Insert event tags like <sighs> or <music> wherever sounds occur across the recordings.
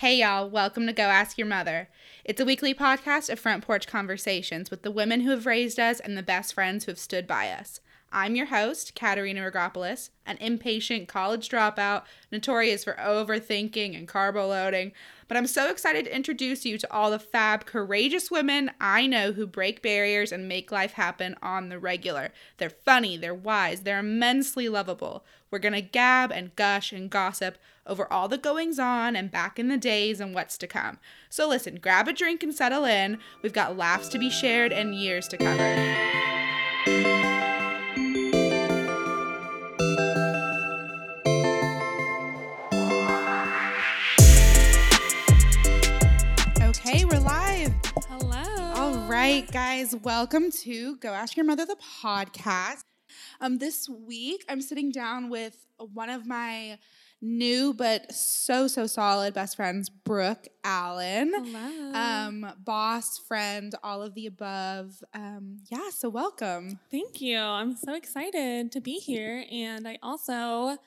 Hey, y'all, welcome to Go Ask Your Mother. It's a weekly podcast of front porch conversations with the women who have raised us and the best friends who have stood by us. I'm your host, Katerina Rogopoulos, an impatient college dropout, notorious for overthinking and carbo loading. But I'm so excited to introduce you to all the fab, courageous women I know who break barriers and make life happen on the regular. They're funny, they're wise, they're immensely lovable. We're gonna gab and gush and gossip over all the goings on and back in the days and what's to come. So listen, grab a drink and settle in. We've got laughs to be shared and years to cover. Okay, we're live. Hello. All right, guys, welcome to Go Ask Your Mother the podcast. Um, this week I'm sitting down with one of my new but so so solid best friends, Brooke Allen. Hello. Um, boss, friend, all of the above. Um, yeah, so welcome. Thank you. I'm so excited to be here. And I also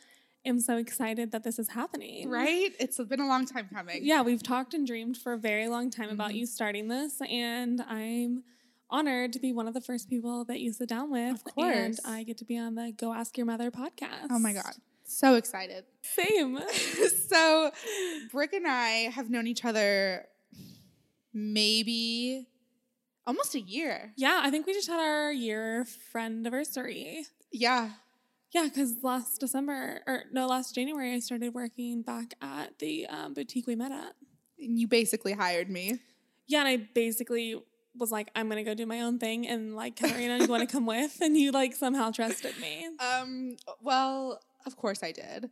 am so excited that this is happening. Right? It's been a long time coming. Yeah, we've talked and dreamed for a very long time about Mhm. you starting this. And I'm honored to be one of the first people that you sit down with. Of course. And I get to be on the Go Ask Your Mother podcast. Oh my god. So excited. Same. <laughs> so Brooke and I have known each other maybe almost a year. yeah, I think we just had our year friend anniversary. Yeah. Yeah, because last December, or no, last January, I started working back at the um, boutique we met at. And you basically hired me. Yeah, and I basically was like, I'm gonna go do my own thing, and like, Katarina, you want to <laughs> come with? And you like somehow trusted me. Um, well, of course I did.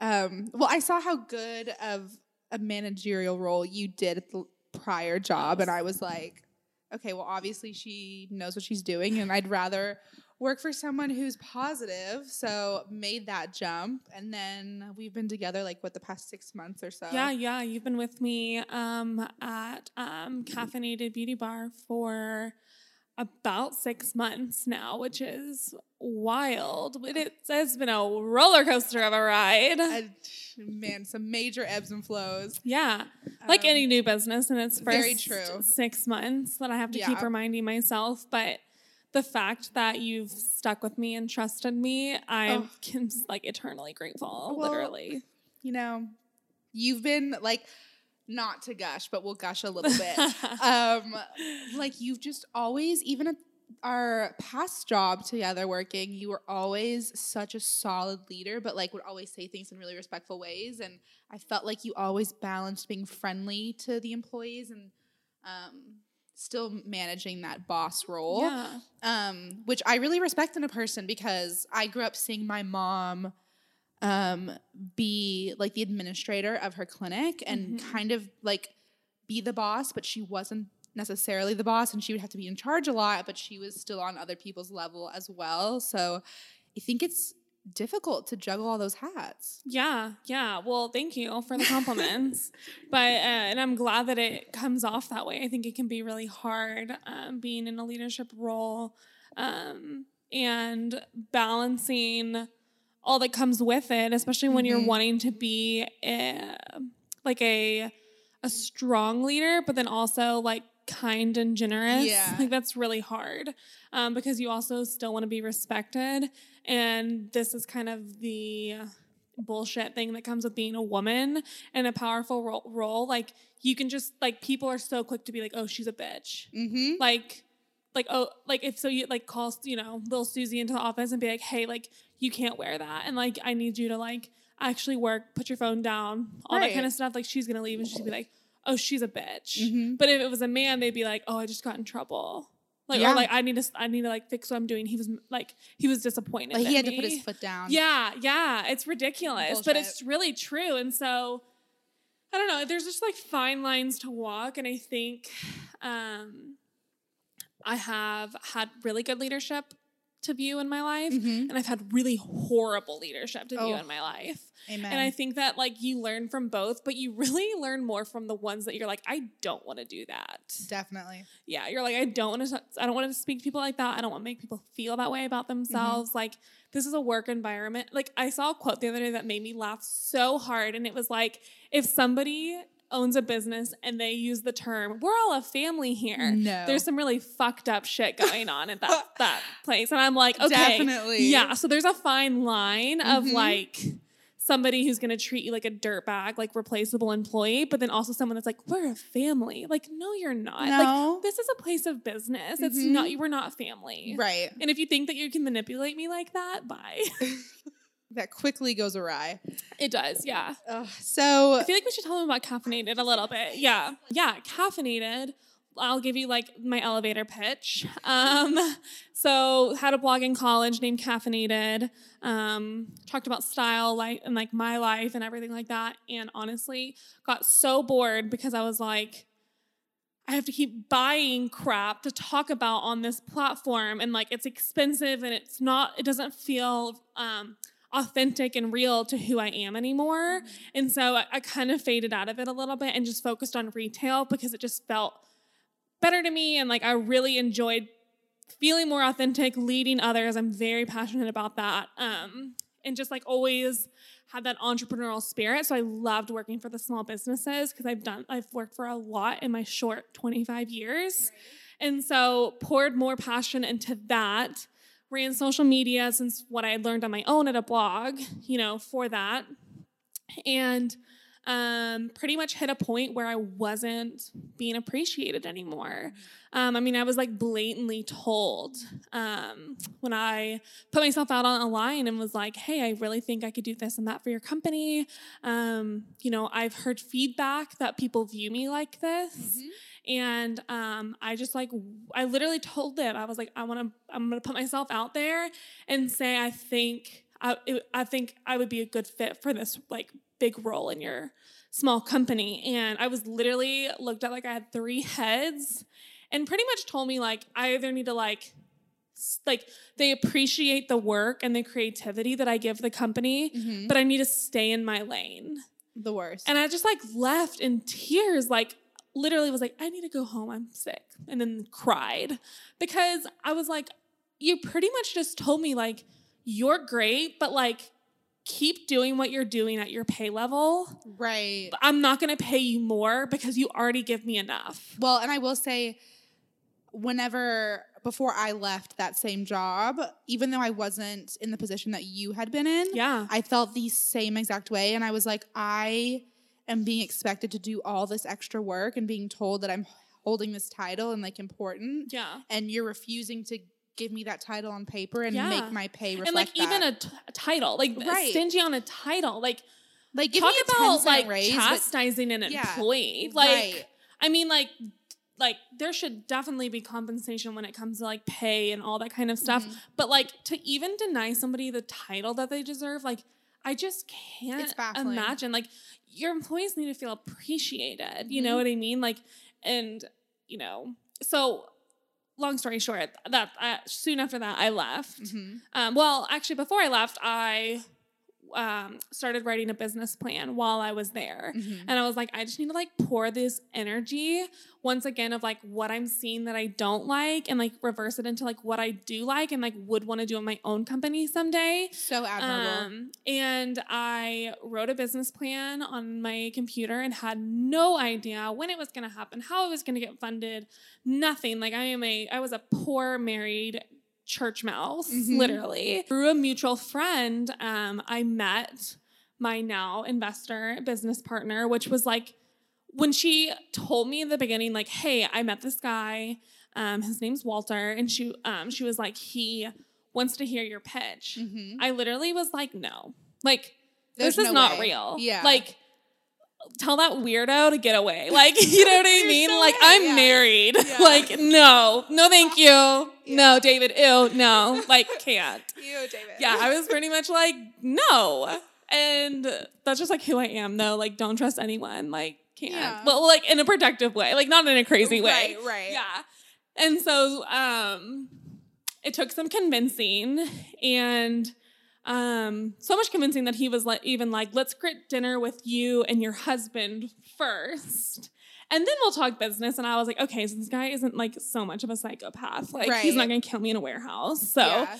Um, well, I saw how good of a managerial role you did at the prior job, and I was like, okay, well, obviously she knows what she's doing, and I'd rather work for someone who's positive. So made that jump, and then we've been together like what the past six months or so. Yeah, yeah, you've been with me um, at um, Caffeinated Beauty Bar for about six months now, which is wild. It has been a roller coaster of a ride. And, man, some major ebbs and flows. Yeah. like Um, any new business in its first very true. six months that I have to keep reminding myself. But the fact that you've stuck with me and trusted me, I Oh. <laughs> like eternally grateful, Well, literally. you know, you've been like not to gush, but we'll gush a little <laughs> bit. um, like you've just always, even at our past job together working, you were always such a solid leader, but like would always say things in really respectful ways. And I felt like you always balanced being friendly to the employees and um, still managing that boss role yeah. um, which I really respect in a person because I grew up seeing my mom um, be like the administrator of her clinic and Mhm. kind of like be the boss, but she wasn't necessarily the boss and she would have to be in charge a lot, but she was still on other people's level as well. So I think it's difficult to juggle all those hats. Yeah, yeah. Well, thank you for the compliments. <laughs> but uh, and I'm glad that it comes off that way. I think it can be really hard um, being in a leadership role um, and balancing all that comes with it, especially when you're Mhm. wanting to be a, like a a strong leader, but then also like kind and generous. Yeah. <laughs> Like that's really hard um, because you also still want to be respected. And this is kind of the bullshit thing that comes with being a woman in a powerful ro- role. Like you can just like people are so quick to be like, oh, she's a bitch. Mm-hmm. Like, like oh, like if so, you like call you know little Susie into the office and be like, hey, like you can't wear that, and like I need you to like actually work, put your phone down, all that kind of stuff. Like she's gonna leave and she's gonna be like, oh, she's a bitch. Mhm. But if it was a man, they'd be like, oh, I just got in trouble. Like, Yeah. or like, I need to, I need to like fix what I'm doing. He was like, he was disappointed. Like he had to put his foot down. Yeah, yeah, it's ridiculous, but it's really true. And so, I don't know. There's just like fine lines to walk, and I think um, I have had really good leadership to view in my life, Mhm. and I've had really horrible leadership to view Oh. in my life. Amen. And I think that like you learn from both, but you really learn more from the ones that you're like, I don't want to do that. Definitely. Yeah, you're like, I don't want to. I don't want to speak to people like that. I don't want to make people feel that way about themselves. Like this is a work environment. Like I saw a quote the other day that made me laugh so hard, and it was like, if somebody owns a business and they use the term we're all a family here No. there's some really fucked up shit going on at that <laughs> that place and i'm like okay Definitely. yeah so there's a fine line of Mhm. like somebody who's going to treat you like a dirtbag like replaceable employee but then also someone that's like we're a family like no you're not like No. this is a place of business it's Mhm. not you were not family right. and if you think that you can manipulate me like that bye <laughs> That quickly goes awry. it does yeah Ugh, so I feel like we should tell them about caffeinated a little bit. Yeah. Yeah. Caffeinated. I'll give you like my elevator pitch. <laughs> Um, so had a blog in college named Caffeinated. Um, talked about style, like and like my life and everything like that. And honestly, got so bored because I was like, I have to keep buying crap to talk about on this platform, and like it's expensive and it's not. It doesn't feel um, authentic and real to who I am anymore. And so I, I kind of faded out of it a little bit and just focused on retail because it just felt better to me. And like I really enjoyed feeling more authentic, leading others. I'm very passionate about that. Um, and just like always had that entrepreneurial spirit. So I loved working for the small businesses because I've done, I've worked for a lot in my short 25 years. And so poured more passion into that ran social media since what I had learned on my own at a blog, you know, for that. And um, pretty much hit a point where I wasn't being appreciated anymore. Um, I mean, I was like blatantly told um, when I put myself out on a line and was like, hey, I really think I could do this and that for your company. Um, you know, I've heard feedback that people view me like this. And um, I just like I literally told them I was like I want to I'm gonna put myself out there and say I think I it, I think I would be a good fit for this like big role in your small company. And I was literally looked at like I had three heads, and pretty much told me like I either need to like like they appreciate the work and the creativity that I give the company, Mhm. but I need to stay in my lane. the worst. And I just like left in tears, like literally was like, I need to go home. I'm sick. And then cried because I was like, you pretty much just told me, like, you're great, but like, keep doing what you're doing at your pay level. right. I'm not going to pay you more because you already give me enough. Well, and I will say, whenever before I left that same job, even though I wasn't in the position that you had been in, Yeah. I felt the same exact way. And I was like, I am being expected to do all this extra work and being told that I'm holding this title and like important. Yeah. And you're refusing to give me that title on paper and Yeah. make my pay reflect And like even that. a, t- a title, like Right. stingy on a title, like like give talk about like raise, but- chastising an Yeah. employee. Like Right. I mean, like, like there should definitely be compensation when it comes to like pay and all that kind of stuff. Mhm. But like to even deny somebody the title that they deserve, like I just can't imagine. Like your employees need to feel appreciated. You know Mhm. what I mean? Like, and you know, so long story short, that uh, soon after that I left. Mhm. Um, well, actually, before I left, I um, started writing a business plan while I was there. Mhm. And I was like, I just need to like pour this energy once again of like what I'm seeing that I don't like and like reverse it into like what I do like and like would want to do in my own company someday. So admirable. Um, and I wrote a business plan on my computer and had no idea when it was going to happen, how it was going to get funded, nothing. Like I am a, I was a poor married church mouse, Mhm. literally. Through a mutual friend, um, I met my now investor business partner, which was like when she told me in the beginning, like, "Hey, I met this guy. Um, his name's Walter," and she, um, she was like, "He wants to hear your pitch." Mhm. I literally was like, "No, like There's this is no not way. real. Yeah. like." Tell that weirdo to get away. <laughs> Like, you know what I mean? no like, way, I'm yeah. married. <laughs> Yeah. like, no, no, thank you. No, David, ew, no, <laughs> like, can't You, David. yeah, I was pretty much like, no. And that's just like who I am, though. Like, don't trust anyone. Like, can't. Yeah. Well, like in a protective way, like not in a crazy way. Right, right. Yeah. And so, um, it took some convincing, and um, so much convincing that he was like, even like, let's grit dinner with you and your husband first. And then we'll talk business. And I was like, okay, so this guy isn't like so much of a psychopath. Like, he's not going to kill me in a warehouse. So, Yeah.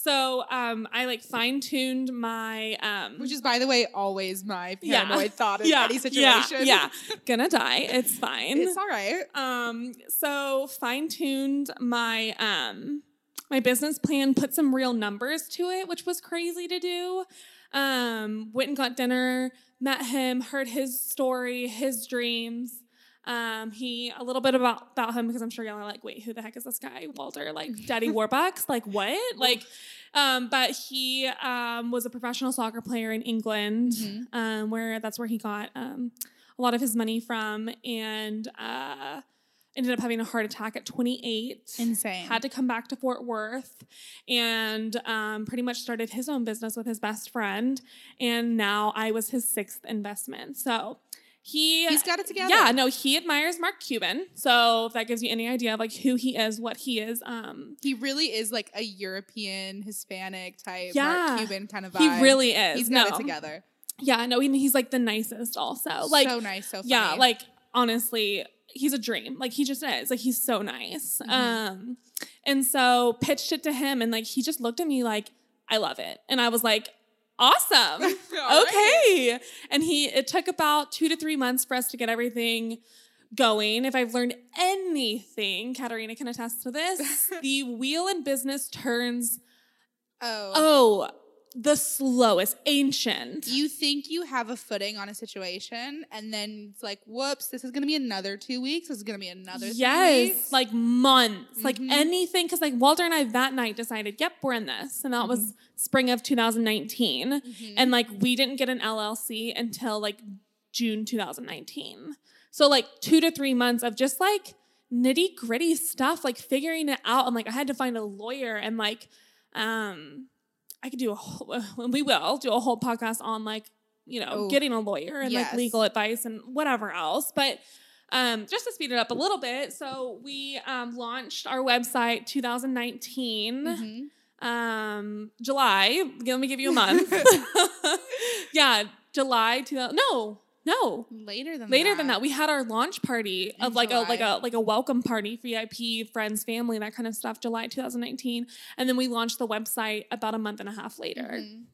So um, I like fine tuned my um, Which is, by the way, always my Yeah. paranoid thought in <laughs> yeah, any situation. Yeah, yeah, gonna die. It's <laughs> fine. It's all right. Um, so fine tuned my um my business plan, put some real numbers to it, which was crazy to do. Um, went and got dinner, met him, heard his story, his dreams. Um, he a little bit about about him because I'm sure y'all are like, wait, who the heck is this guy, Walter? Like Daddy <laughs> Warbucks? Like what? Like, um, but he um was a professional soccer player in England, Mhm. um, where that's where he got um a lot of his money from, and uh, ended up having a heart attack at 28 Insane. had to come back to Fort Worth and um, pretty much started his own business with his best friend. And now I was his sixth investment. So he He's got it together. yeah, no, he admires Mark Cuban. So if that gives you any idea of like who he is, what he is, um, He really is like a European, Hispanic type, Yeah. Mark Cuban kind of vibe. he really is. He's got no. it together. Yeah, no, and he's like the nicest also. Like so nice, so funny. yeah, like honestly, he's a dream. Like he just is. Like he's so nice. Mhm. Um, and so pitched it to him, and like he just looked at me like, I love it, and I was like, awesome. <laughs> All right. okay. And he it took about two to three months for us to get everything going. If I've learned anything, Katarina can attest to this. <laughs> the wheel in business turns Oh. oh the slowest, ancient. You think you have a footing on a situation, and then it's like, whoops, this is going to be another two weeks. This is going to be another three Yes, like months, like Mhm. anything. Because like Walter and I that night decided, yep, we're in this, and that was Mm-hmm. spring of 2019, Mhm. and like we didn't get an LLC until like June 2019. So like two to three months of just like nitty gritty stuff, like figuring it out, and like I had to find a lawyer, and like um, I could do a whole, <laughs> we will do a whole podcast on like you know Oh, getting a lawyer and yes. like legal advice and whatever else, but um, just to speed it up a little bit, so we um, launched our website 2019, Mhm. um, July. Let me give you a month. <laughs> <laughs> yeah, July 2000. No, no, later than later that. than that. We had our launch party of In like a like a like a welcome party, for VIP, friends, family, that kind of stuff. July 2019, and then we launched the website about a month and a half later. Mhm.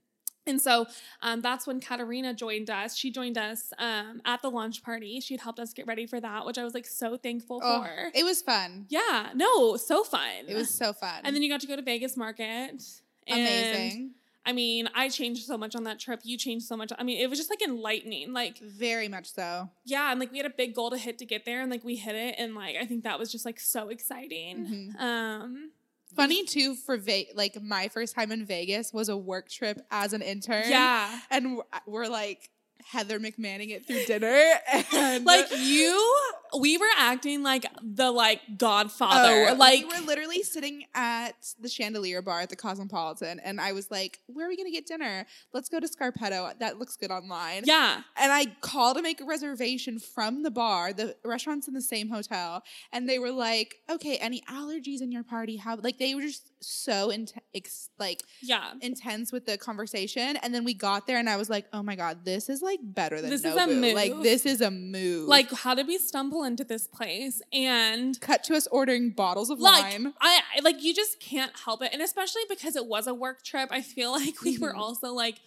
And so um, that's when Katarina joined us. She joined us um, at the launch party. She'd helped us get ready for that, which I was like so thankful Oh, for. it was fun. yeah, no, so fun. It was so fun. And then you got to go to Vegas Market. amazing. I mean, I changed so much on that trip. You changed so much. I mean, it was just like enlightening. Like, Very much so. yeah, and like we had a big goal to hit to get there, and like we hit it, and like I think that was just like so exciting. Mhm. Um, Funny too for Ve- like my first time in Vegas was a work trip as an intern. yeah, and we're, we're like Heather McManning it through dinner, <laughs> and like you, we were acting like the like Godfather. Oh, like we were literally sitting at the Chandelier Bar at the Cosmopolitan, and I was like, "Where are we gonna get dinner? Let's go to Scarpetta. That looks good online." yeah, And I called to make a reservation from the bar. The restaurant's in the same hotel, and they were like, "Okay, any allergies in your party? How?" Like they were just so intense, ex- like yeah. intense with the conversation. And then we got there, and I was like, "Oh my god, this is like better than This is a Nobu. Like this is a move. Like, how did we stumble into this place? And cut to us ordering bottles of like wine. I I- like you just can't help it, and especially because it was a work trip. I feel like we were Mhm. also like,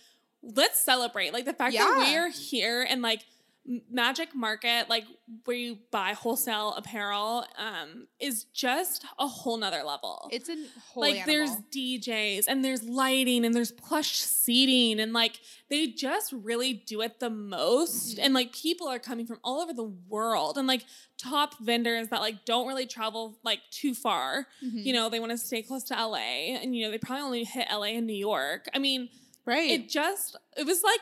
let's celebrate, like the fact that we're here and like Magic Market, like where you buy wholesale apparel, um, is just a whole nother level. It's a whole like there's. DJs and there's lighting and there's plush seating and like they just really do it the most Mhm. and like people are coming from all over the world and like top vendors that like don't really travel like too far Mhm. you know they want to stay close to LA and you know they probably only hit LA and New York I mean right. it just it was like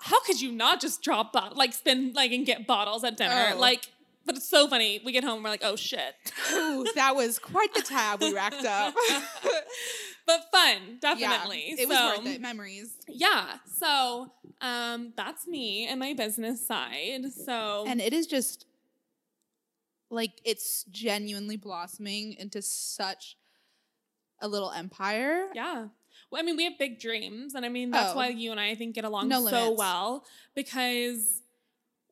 how could you not just drop bot- like spend like and get bottles at dinner Oh. like but it's so funny we get home we're like oh shit Ooh, that was quite the tab we racked up. <laughs> but fun definitely Yeah, it was So, worth it. Memories. yeah so um that's me and my business side so And it is just like it's genuinely blossoming into such a little empire. yeah well, I mean, we have big dreams, and I mean that's Oh. why you and I, I think get along No so well because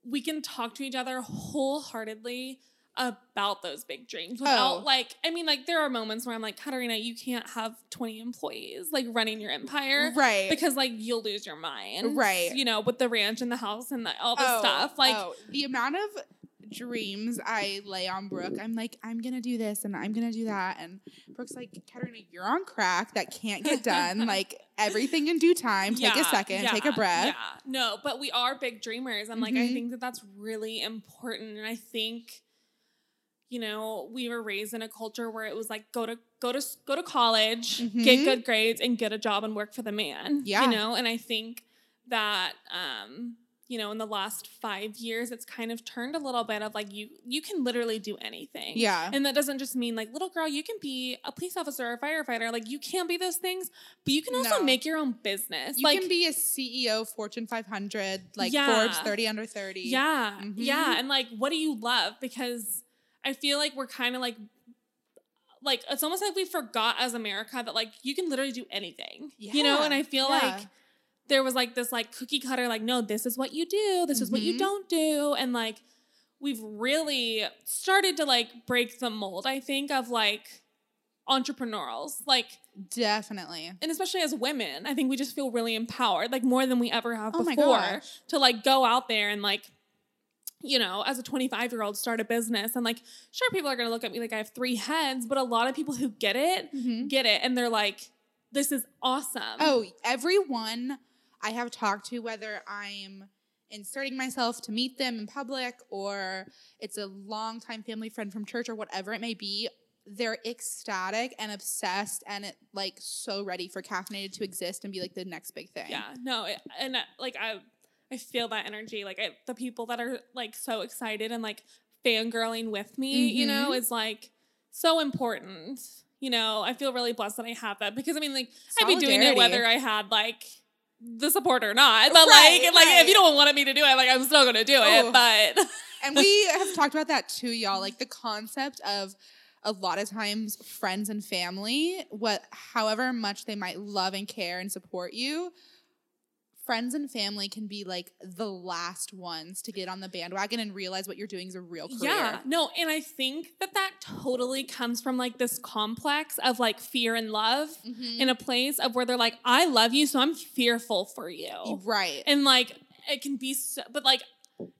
we can talk to each other wholeheartedly about those big dreams without Oh. like I mean like there are moments where I'm like Katarina you can't have 20 employees like running your empire right. because like you'll lose your mind Right. you know with the ranch and the house and the, all this Oh, stuff like oh, the amount of dreams I lay on Brooke, I'm like, I'm gonna do this and I'm gonna do that, and Brooke's like, Katarina, you're on crack. That can't get done. <laughs> like everything in due time. Take a Yeah, second. Take a breath. Yeah, no, but we are big dreamers, and like I Mhm. think that that's really important. And I think, you know, we were raised in a culture where it was like go to go to go to college, Mhm. get good grades, and get a job and work for the man. Yeah. you know, and I think that um you know in the last five years it's kind of turned a little bit of like you you can literally do anything Yeah. and that doesn't just mean like little girl, you can be a police officer or a firefighter. Like you can be those things, but you can also No. make your own business. You like can be a CEO, Fortune 500, like Yeah. Forbes 30 under 30. yeah, Mhm. yeah, and like what do you love? Because I feel like we're kind of like like it's almost like we forgot as America that like you can literally do anything. You know, and I feel yeah. like there was like this like cookie cutter like no, this is what you do, this is what you Mhm. don't do and like we've really started to like break the mold, I think, of like entrepreneurials. Like Definitely. and especially as women, I think we just feel really empowered, like more than we ever have Oh before, to like go out there and like, you know, as a 25 year old, start a business. And like, sure, people are gonna look at me like I have three heads, but a lot of people who get it, Mhm. get it, and they're like, this is awesome. Oh, everyone I have talked to, whether I'm inserting myself to meet them in public or it's a longtime family friend from church or whatever it may be, they're ecstatic and obsessed and it like so ready for caffeinated to exist and be like the next big thing. yeah, no, it, and uh, like I, I feel that energy. Like I, the people that are like so excited and like fangirling with me, you know, Mhm. is like so important. You know, I feel really blessed that I have that because I mean, like I'd be doing it whether I had like the support or not. But Right, like, like right. if you don't want me to do it, like I'm still gonna do it. But And we <laughs> have talked about that too, y'all. Like the concept of a lot of times friends and family, what however much they might love and care and support you, friends and family can be like the last ones to get on the bandwagon and realize what you're doing is a real career. yeah, no, and I think that that totally comes from like this complex of like fear and love Mhm. in a place of where they're like, I love you, so I'm fearful for you. Right. And like it can be so, but like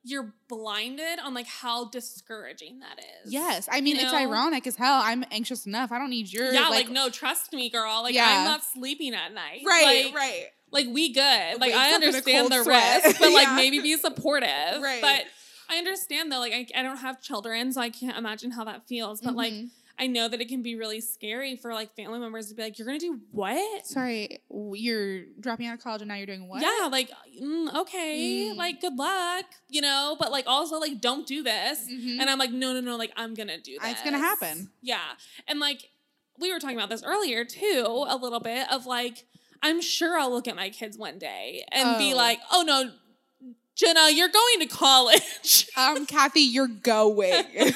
you're blinded on like how discouraging that is. yes. I mean, You it's ironic as hell. I'm anxious enough. I don't need your Yeah, like, no, trust me, girl. Like Yeah. I'm not sleeping at night. Right, like, right. Like we good. Like Wakes I up in a understand the sweat. risk, <laughs> but like Yeah. maybe be supportive. Right. But I understand though, like I, I don't have children, so I can't imagine how that feels. But like Mhm. I know that it can be really scary for like family members to be like, You're gonna do what? Sorry, you're dropping out of college and now you're doing what? Yeah, like mm, okay, Mm. like good luck, you know, but like also like don't do this. Mhm. And I'm like, no, no, no, like I'm gonna do this. It's gonna happen. Yeah. And like we were talking about this earlier too, a little bit of like, I'm sure I'll look at my kids one day and be Oh. like, oh no, Jenna, you're going to college. <laughs> um, Kathy, you're going. <laughs> and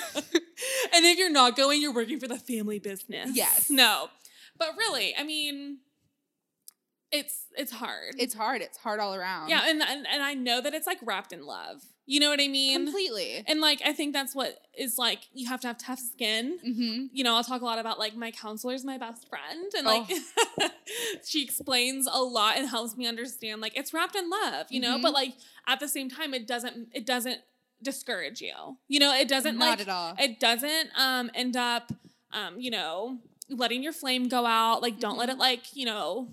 if you're not going, you're working for the family business. Yes. No. But really, I mean, it's it's hard. it's hard. It's hard all around. yeah, and, and and I know that it's like wrapped in love. You know what I mean? completely. And like I think that's what is like you have to have tough skin. Mm-hmm. You know, I'll talk a lot about like my counselor's my best friend and like <laughs> she explains a lot and helps me understand like it's wrapped in love, you know, Mhm. but like at the same time it doesn't it doesn't discourage you. You know, it doesn't Not like at all. it doesn't um end up um you know letting your flame go out like don't let Mhm. it like you know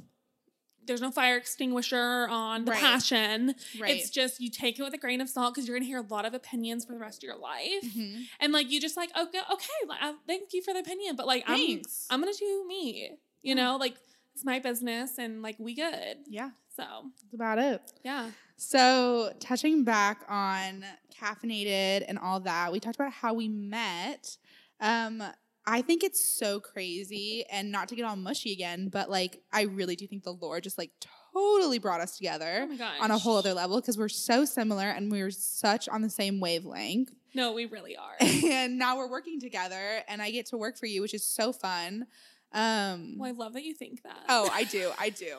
there's no fire extinguisher on the Right. passion right. it's just you take it with a grain of salt because you're gonna hear a lot of opinions for the rest of your life Mhm. and like you just like okay okay like, I, thank you for the opinion but like I'm, I'm gonna do me you know like it's my business and like we good yeah, so that's about it. yeah So, touching back on caffeinated and all that, we talked about how we met. Um, I think it's so crazy, and not to get all mushy again, but like I really do think the Lord just like totally brought us together oh on a whole other level because we're so similar and we're such on the same wavelength. no we really are <laughs> and now we're working together, and I get to work for you, which is so fun. Um, well i love that you think that Oh, I do. I do.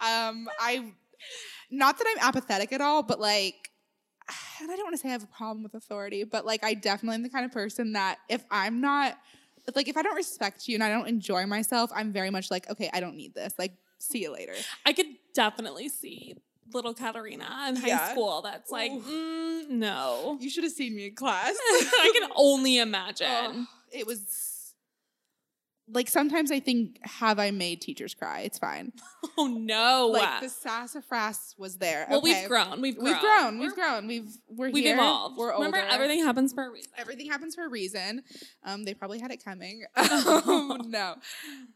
um, I not that I'm apathetic at all, but like <sighs> and I don't want to say I have a problem with authority, but like I definitely am the kind of person that if I'm not like if I don't respect you and I don't enjoy myself, I'm very much like, okay, I don't need this. Like, see you later. I could definitely see little Katarina in high Yeah. school that's like, mm, no. You should have seen me in class. <laughs> I can only <laughs> imagine. Oh, it was like sometimes I think, have I made teachers cry? It's fine. <laughs> Oh no. Like the sassafras was there. well, okay. we've grown. We've grown. We've grown. We've grown. We've we're We've here. evolved. We're older. Remember, everything happens for a reason. everything happens for a reason. Um, they probably had it coming. Um, <laughs> <laughs> no,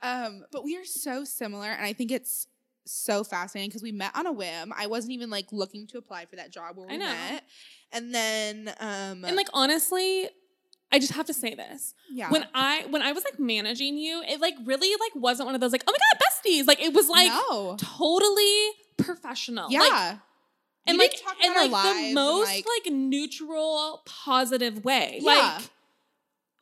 um, but we are so similar, and I think it's so fascinating because we met on a whim. I wasn't even like looking to apply for that job where we met, and then um, And like honestly, I just have to say this. yeah, When I when I was like managing you, it like really like wasn't one of those like, oh my god, besties. Like it was like no, totally professional. yeah, Like, and like in about our like the most like- like, neutral, positive way. Yeah. Like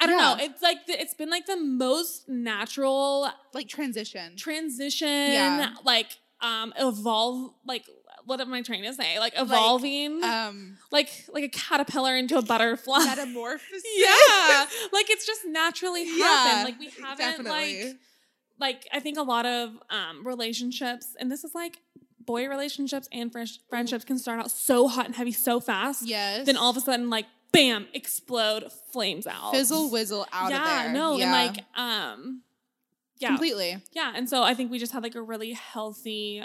I don't know. It's like the, it's been like the most natural like transition. transition. Yeah. Like um evolve. Like what am I trying to say? Like evolving. Um, like like a caterpillar into a butterfly. <laughs> metamorphosis. yeah, like it's just naturally Yeah. Like we haven't definitely. like like I think a lot of um relationships, and this is like boy relationships and friends- friendships can start out so hot and heavy so fast. yes. Then all of a sudden, like bam, explode, flames out, fizzle whizzle out yeah, of there. no, yeah. and like um, yeah, completely. yeah, and so I think we just had like a really healthy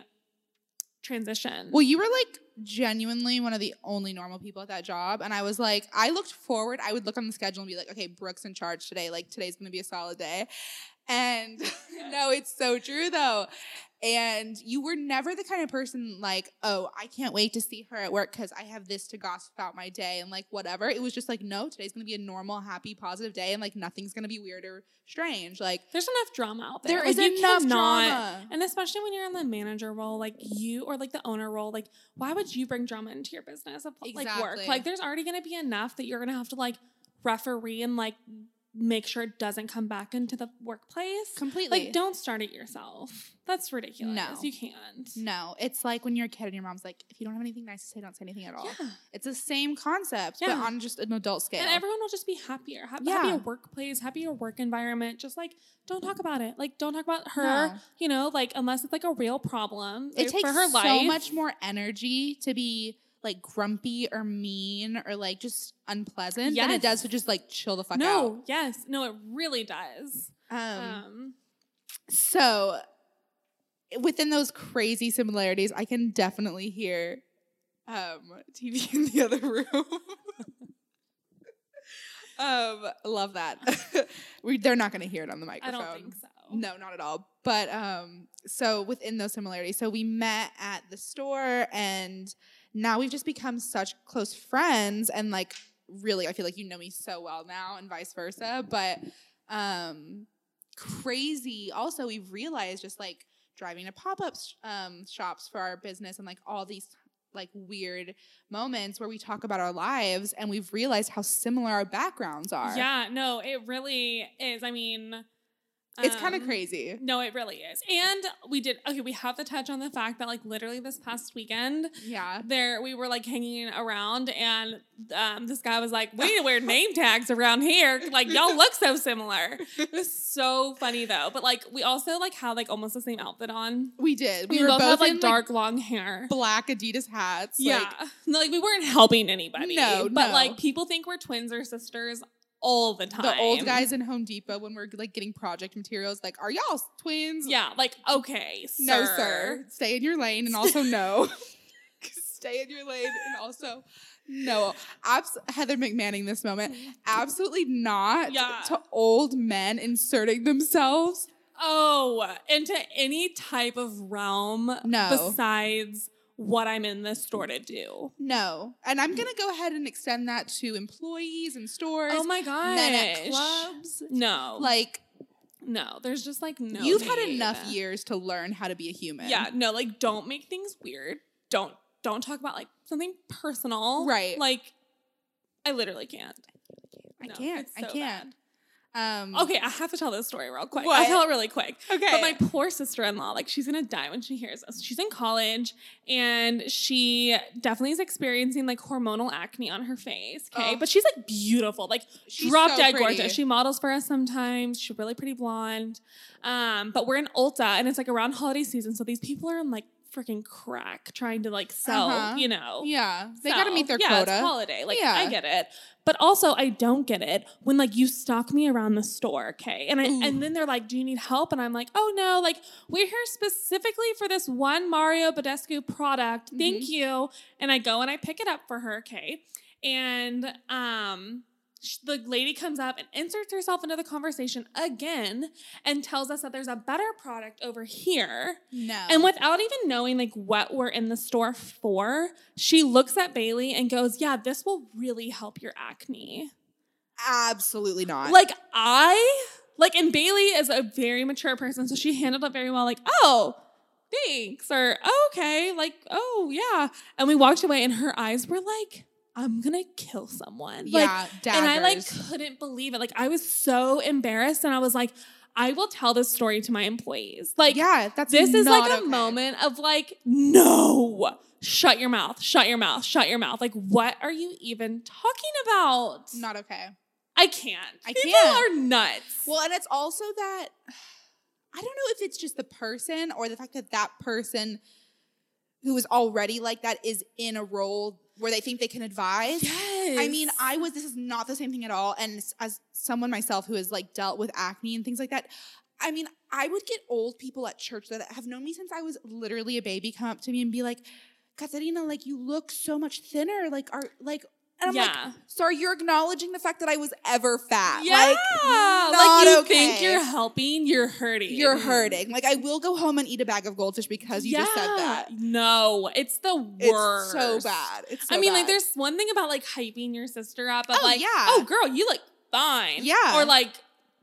transition. Well, you were like genuinely one of the only normal people at that job. And I was like, I looked forward. I would look on the schedule and be like, okay, Brooke's in charge today. Like, today's going to be a solid day. And <laughs> no, it's so true though. And you were never the kind of person like, oh, I can't wait to see her at work because I have this to gossip about my day and like whatever. It was just like, no, today's going to be a normal, happy, positive day. And like nothing's going to be weird or strange. Like, There's enough drama out there. there Like, is enough drama. And especially when you're in the manager role, like you or like the owner role, like why would you bring drama into your business of like work? Like there's already gonna be enough that you're gonna have to like referee and like make sure it doesn't come back into the workplace. Completely. Like don't start it yourself. That's ridiculous. No. You can't. No, it's like when you're a kid and your mom's like, if you don't have anything nice to say, don't say anything at all. Yeah. It's the same concept, but on just an adult scale. And everyone will just be happier. Ha- Yeah. Happier workplace, happier work environment. Just like don't talk about it. Like don't talk about her. No. You know, like unless it's like a real problem it takes for her so much more energy to be like grumpy or mean or like just unpleasant than it does to just like chill the fuck out. no, yes, no, it really does. Um, Um, so within those crazy similarities, I can definitely hear um, TV <laughs> in the other room. <laughs> um, love that. <laughs> we, they're not going to hear it on the microphone. I don't think so. No, not at all. But um, so within those similarities, so we met at the store, and now we've just become such close friends, and like really, I feel like you know me so well now, and vice versa. But um, crazy. Also, we've realized just like driving to pop up um, shops for our business, and like all these like weird moments where we talk about our lives, and we've realized how similar our backgrounds are. Yeah, no, it really is. I mean, it's kind of um, crazy. No, it really is. And we did okay, we have to touch on the fact that like literally this past weekend, Yeah. there we were like hanging around and um, this guy was like, We need to wear name tags around here. Like y'all look so similar. It was so funny though. But like we also like had like almost the same outfit on. We did. We, We, were both, both had like in dark long hair. black Adidas hats. Yeah. Like, no, like we weren't helping anybody. No, But no. like people think we're twins or sisters all the time. the old guys in Home Depot when we're like getting project materials, like, are y'all twins? Yeah, like okay, sir. No, sir. Stay in your lane and also no. <laughs> Stay in your lane and also no. Abs- Heather McManning this moment. Mm-hmm. Absolutely not Yeah. to old men inserting themselves. Oh, into any type of realm No. besides what I'm in this store to do. No. And I'm going to go ahead and extend that to employees and stores. Oh my gosh. men at clubs. No. Like, no, there's just like no. you've had enough years to learn how to be a human. Yeah, no, like don't make things weird. Don't don't talk about like something personal. Right. Like I literally can't. I No, can't. it's I can't. Um, Okay, I have to tell this story real quick. What? I'll tell it really quick. Okay. But my poor sister in law, like, she's gonna die when she hears this. She's in college and she definitely is experiencing like hormonal acne on her face. Okay. Oh. But she's like beautiful, like She's drop so dead pretty. gorgeous. She models for us sometimes. She's really pretty blonde. Um, but we're in Ulta and it's like around holiday season. So these people are in like freaking crack trying to like sell, Uh-huh. you know. Yeah, they got to meet their yeah, quota. It's holiday. Like Yeah. I get it. But also I don't get it when like you stalk me around the store, okay? And I Ooh. and then they're like, "Do you need help?" And I'm like, "Oh no, like we're here specifically for this one Mario Badescu product. Thank Mm-hmm. you." And I go and I pick it up for her, okay? And um the lady comes up and inserts herself into the conversation again and tells us that there's a better product over here. no, And without even knowing like what we're in the store for, she looks at Bailey and goes, "Yeah, this will really help your acne." absolutely not. Like I like and Bailey is a very mature person, so she handled it very well like, "Oh, thanks." Or, oh, "Okay." Like, "Oh, yeah." And we walked away and her eyes were like, "I'm to kill someone." Like yeah, and I like couldn't believe it. Like I was so embarrassed and I was like, "I will tell this story to my employees." Like yeah, that's this is like a okay. moment of like, no, shut your mouth, shut your mouth, shut your mouth. Like, what are you even talking about? Not okay. I can't. I People can't. are nuts. Well, and it's also that <sighs> I don't know if it's just the person or the fact that that person who is already like that is in a role where they think they can advise. yes. I mean, I was. This is not the same thing at all. And as someone myself who has like dealt with acne and things like that, I mean, I would get old people at church that have known me since I was literally a baby come up to me and be like, "Katarina, like you look so much thinner. Like, are like." And I'm yeah. like, sorry, you're acknowledging the fact that I was ever fat. yeah. Like, Like, you okay. think you're helping, you're hurting. You're hurting. Like, I will go home and eat a bag of goldfish because you just said that. No, it's the worst. It's so bad. It's so I mean, like, there's one thing about like hyping your sister up of Oh, like, yeah. oh, girl, you look fine. Yeah. Or like,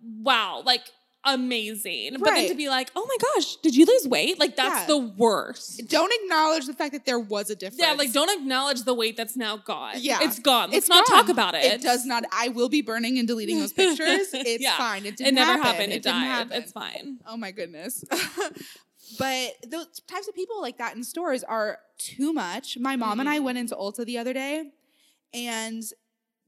wow, like amazing. But then to be like, oh my gosh, did you lose weight? Like, that's Yeah. the worst. Don't acknowledge the fact that there was a difference. Yeah, like don't acknowledge the weight that's now gone. Yeah. It's gone. Let's It's not gone. talk about it. It does not. I will be burning and deleting those pictures. <laughs> It's Yeah. fine. It didn't It never happen. happened. It, didn't died. happen. It's fine. Oh my goodness. <laughs> but those types of people like that in stores are too much. My mom and I Mhm. went into Ulta the other day and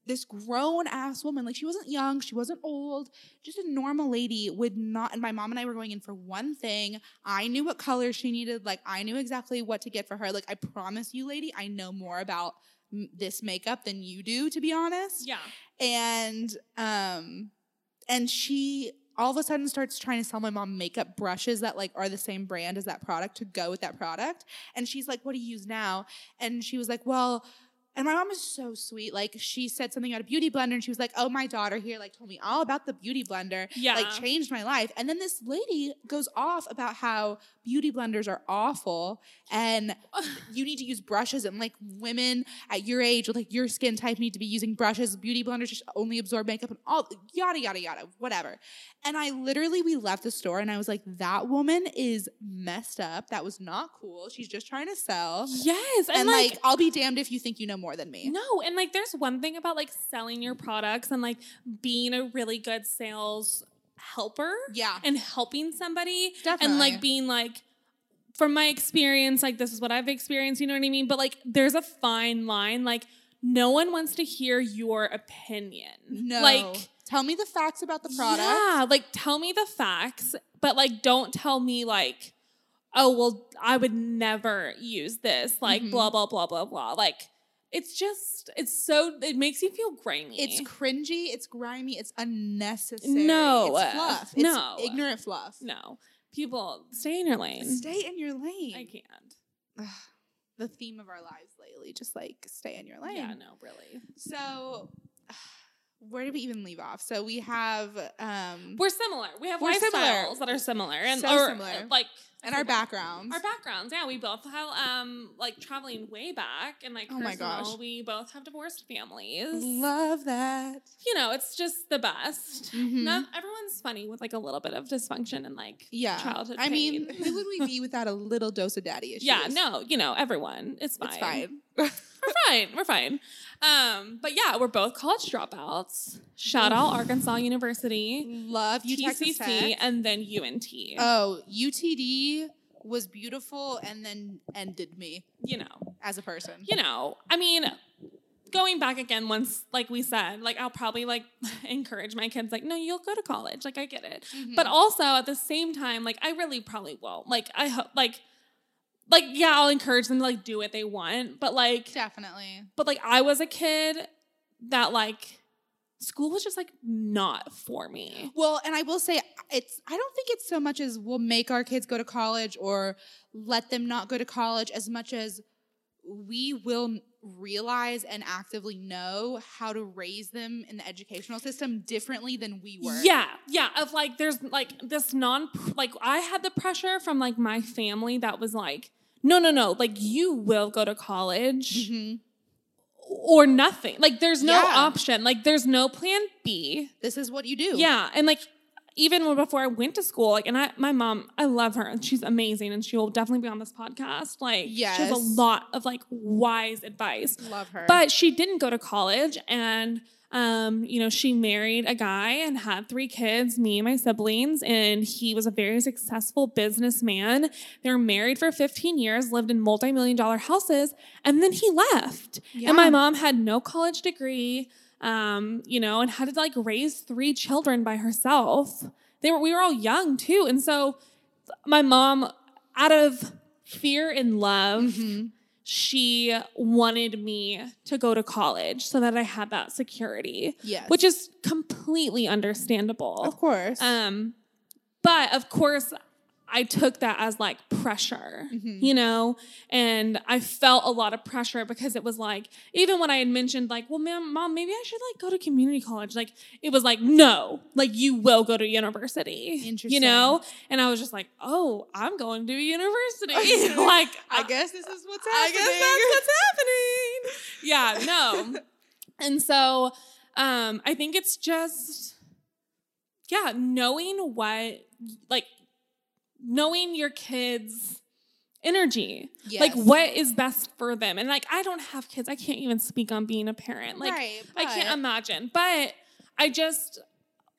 this grown ass woman, like she wasn't young, she wasn't old, just a normal lady would not. And my mom and I were going in for one thing. I knew what color she needed. Like I knew exactly what to get for her. Like I promise you, lady, I know more about m- this makeup than you do, to be honest Yeah. and um and she all of a sudden starts trying to sell my mom makeup brushes that like are the same brand as that product to go with that product and she's like what do you use now and she was like well and my mom is so sweet. Like she said something about a beauty blender and she was like oh my daughter here like told me all about the beauty blender Yeah. like changed my life. And then this lady goes off about how beauty blenders are awful and <laughs> you need to use brushes and like women at your age with like your skin type need to be using brushes beauty blenders just only absorb makeup and all yada yada yada whatever. And i literally we left the store and i was like that woman is messed up. That was not cool. She's just trying to sell. Yes. And, and, like, like, i'll be damned if you think you know more than me No, and like there's one thing about like selling your products and like being a really good sales helper yeah and helping somebody Definitely. and like being like from my experience like this is what I've experienced, you know what I mean? But like there's a fine line like no one wants to hear your opinion. no Like tell me the facts about the product Yeah, like tell me the facts, but like don't tell me like, oh well, I would never use this. Like Mhm. blah blah blah blah blah. Like it's just it's so it makes you feel grimy. It's cringy, it's grimy, it's unnecessary. No, it's fluff. It's no. ignorant fluff. no people stay in your lane. Stay in your lane. I can't. The theme of our lives lately, just like stay in your lane. Yeah, no, really. So, where did we even leave off? So we have um We're similar. We have We're lifestyles similar. that are similar, and So or similar. like and our backgrounds. Our backgrounds, yeah, we both have um like traveling way back and like Oh my gosh. we both have divorced families. Love that. You know, it's just the best. Mhm. Not everyone's funny with like a little bit of dysfunction and like Yeah. childhood. I mean, who would we be without a little dose of daddy <laughs> issues? yeah, no, you know, everyone. It's fine. It's fine. We're fine. We're fine. Um, but yeah, we're both college dropouts. Shout out Arkansas University, Love you, Texas TCC, Tech. and then UNT. Oh, UTD was beautiful and then ended me you know, as a person. you know. I mean, going back again once, like we said, like I'll probably like <laughs> encourage my kids, like, no, you'll go to college. Like I get it. Mm-hmm. But also at the same time, like I really probably won't. Like I hope, like, like yeah, I'll encourage them to like do what they want. But like, Definitely. but like I was a kid that like school was just like not for me. Well, and I will say it's I don't think it's so much as we'll make our kids go to college or let them not go to college as much as we will realize and actively know how to raise them in the educational system differently than we were. Yeah, yeah. Of like, there's like this non, like I had the pressure from like my family that was like, no, no, no, like you will go to college Mhm. or nothing. Like there's no Yeah. option. Like there's no plan B. This is what you do. Yeah, and like even before I went to school, like, and I, my mom, I love her, and she's amazing, and she will definitely be on this podcast. Like, she has a lot of like wise advice. Love her. But she didn't go to college and um, you know, she married a guy and had three kids, me and my siblings, and he was a very successful businessman. They were married for 15 years, lived in multi-million dollar houses, and then he left. Yeah. And my mom had no college degree, um, you know, and had to like raise three children by herself. They were we were all young too. And so my mom, out of fear and love, Mhm. she wanted me to go to college so that I had that security, Yes. which is completely understandable. of course. Um, but of course, I took that as like pressure, Mhm. you know, and I felt a lot of pressure because it was like, even when I had mentioned, like, well, ma'am, mom, maybe I should like go to community college, like, it was like, no, like, you will go to university, Interesting. you know, and I was just like, oh, I'm going to university, <laughs> <laughs> like, I guess this is what's happening. I guess that's what's <laughs> happening. Yeah, no. and so um I think it's just yeah, knowing what like knowing your kids energy. Like what is best for them. And like I don't have kids. I can't even speak on being a parent. Like right, I can't imagine. But I just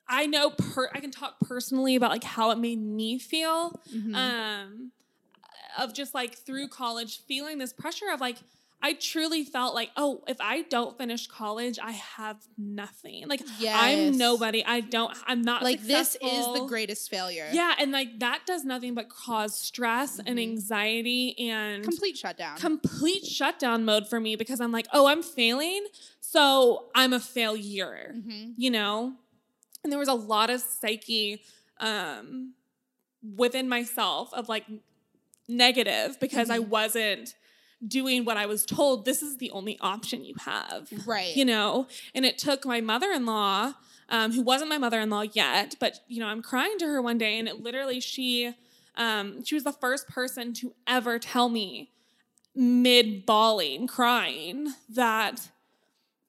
I know per I can talk personally about like how it made me feel Mhm. um of just like through college feeling this pressure of like I truly felt like oh if I don't finish college I have nothing like Yes. I'm nobody I don't I'm not like this is the greatest failure. yeah and like that does nothing but cause stress and Mhm. anxiety and Complete shutdown. complete shutdown mode for me because I'm like oh I'm failing so I'm a failure Mhm. you know and there was a lot of psyche um within myself of like negative because i Mhm. wasn't doing what i was told this is the only option you have Right. you know and it took my mother-in-law um, who wasn't my mother-in-law yet but you know i'm crying to her one day and it literally she um, she was the first person to ever tell me mid bawling crying that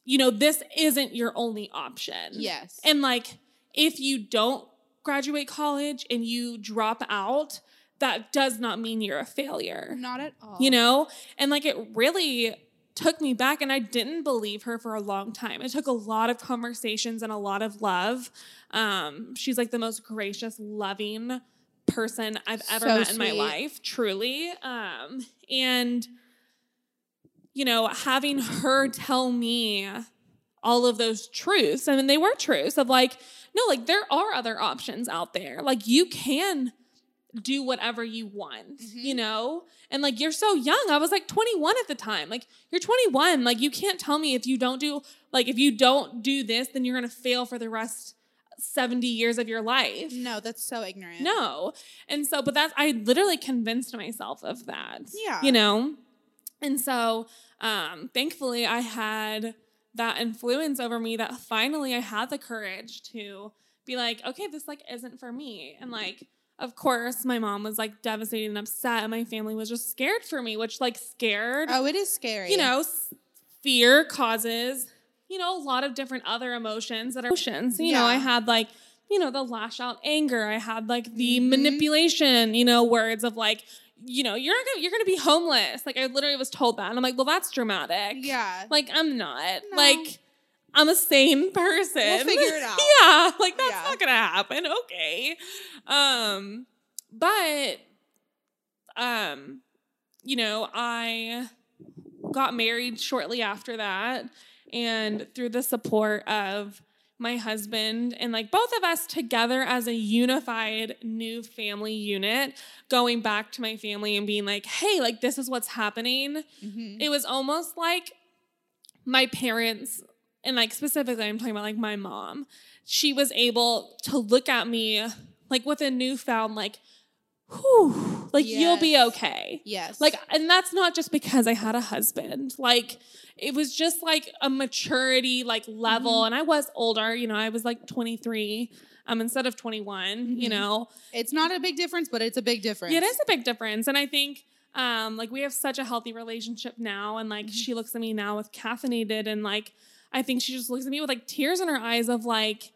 you know this isn't your only option Yes. and like if you don't graduate college and you drop out that does not mean you're a failure. Not at all. you know? And like it really took me back and i didn't believe her for a long time. It took a lot of conversations and a lot of love. Um, she's like the most gracious loving person i've ever So met in my life truly. Um, and you know having her tell me all of those truths I mean, they were truths of like no like there are other options out there. Like you can do whatever you want Mhm. you know? And like you're so young. I was like 21 at the time. Like you're 21 like you can't tell me if you don't do like if you don't do this then you're gonna fail for the rest 70 years of your life. No, that's so ignorant. no. And so but that's i literally convinced myself of that Yeah. you know? And so um thankfully i had that influence over me that finally i had the courage to be like okay this like isn't for me. And like of course, my mom was like devastated and upset, and my family was just scared for me, which like scared. Oh, it is scary. You know, fear causes, you know, a lot of different other emotions that are emotions. You know, I had like, you know, the lash out anger. I had like the Mhm. manipulation, you know, words of like, you know, you're not gonna you're gonna be homeless. Like I literally was told that. And I'm like, well, that's dramatic. Yeah. Like I'm not. No. Like I'm a sane person. We'll figure it <laughs> out. yeah. Like that's Yeah. not gonna happen. Okay. Um, but um, you know, I got married shortly after that. And through the support of my husband and like both of us together as a unified new family unit, going back to my family and being like, hey, like this is what's happening Mhm. it was almost like my parents and like specifically i'm talking about like my mom she was able to look at me like with a newfound like whew like you'll be okay Yes. like and that's not just because i had a husband like it was just like a maturity like level Mm-hmm. and i was older you know i was like 23 um instead of 21 you Mhm. know it's not a big difference, but it's a big difference. it is a big difference. And I think um like we have such a healthy relationship now and like Mhm. she looks at me now with caffeinated and like I think she just looks at me with like tears in her eyes of like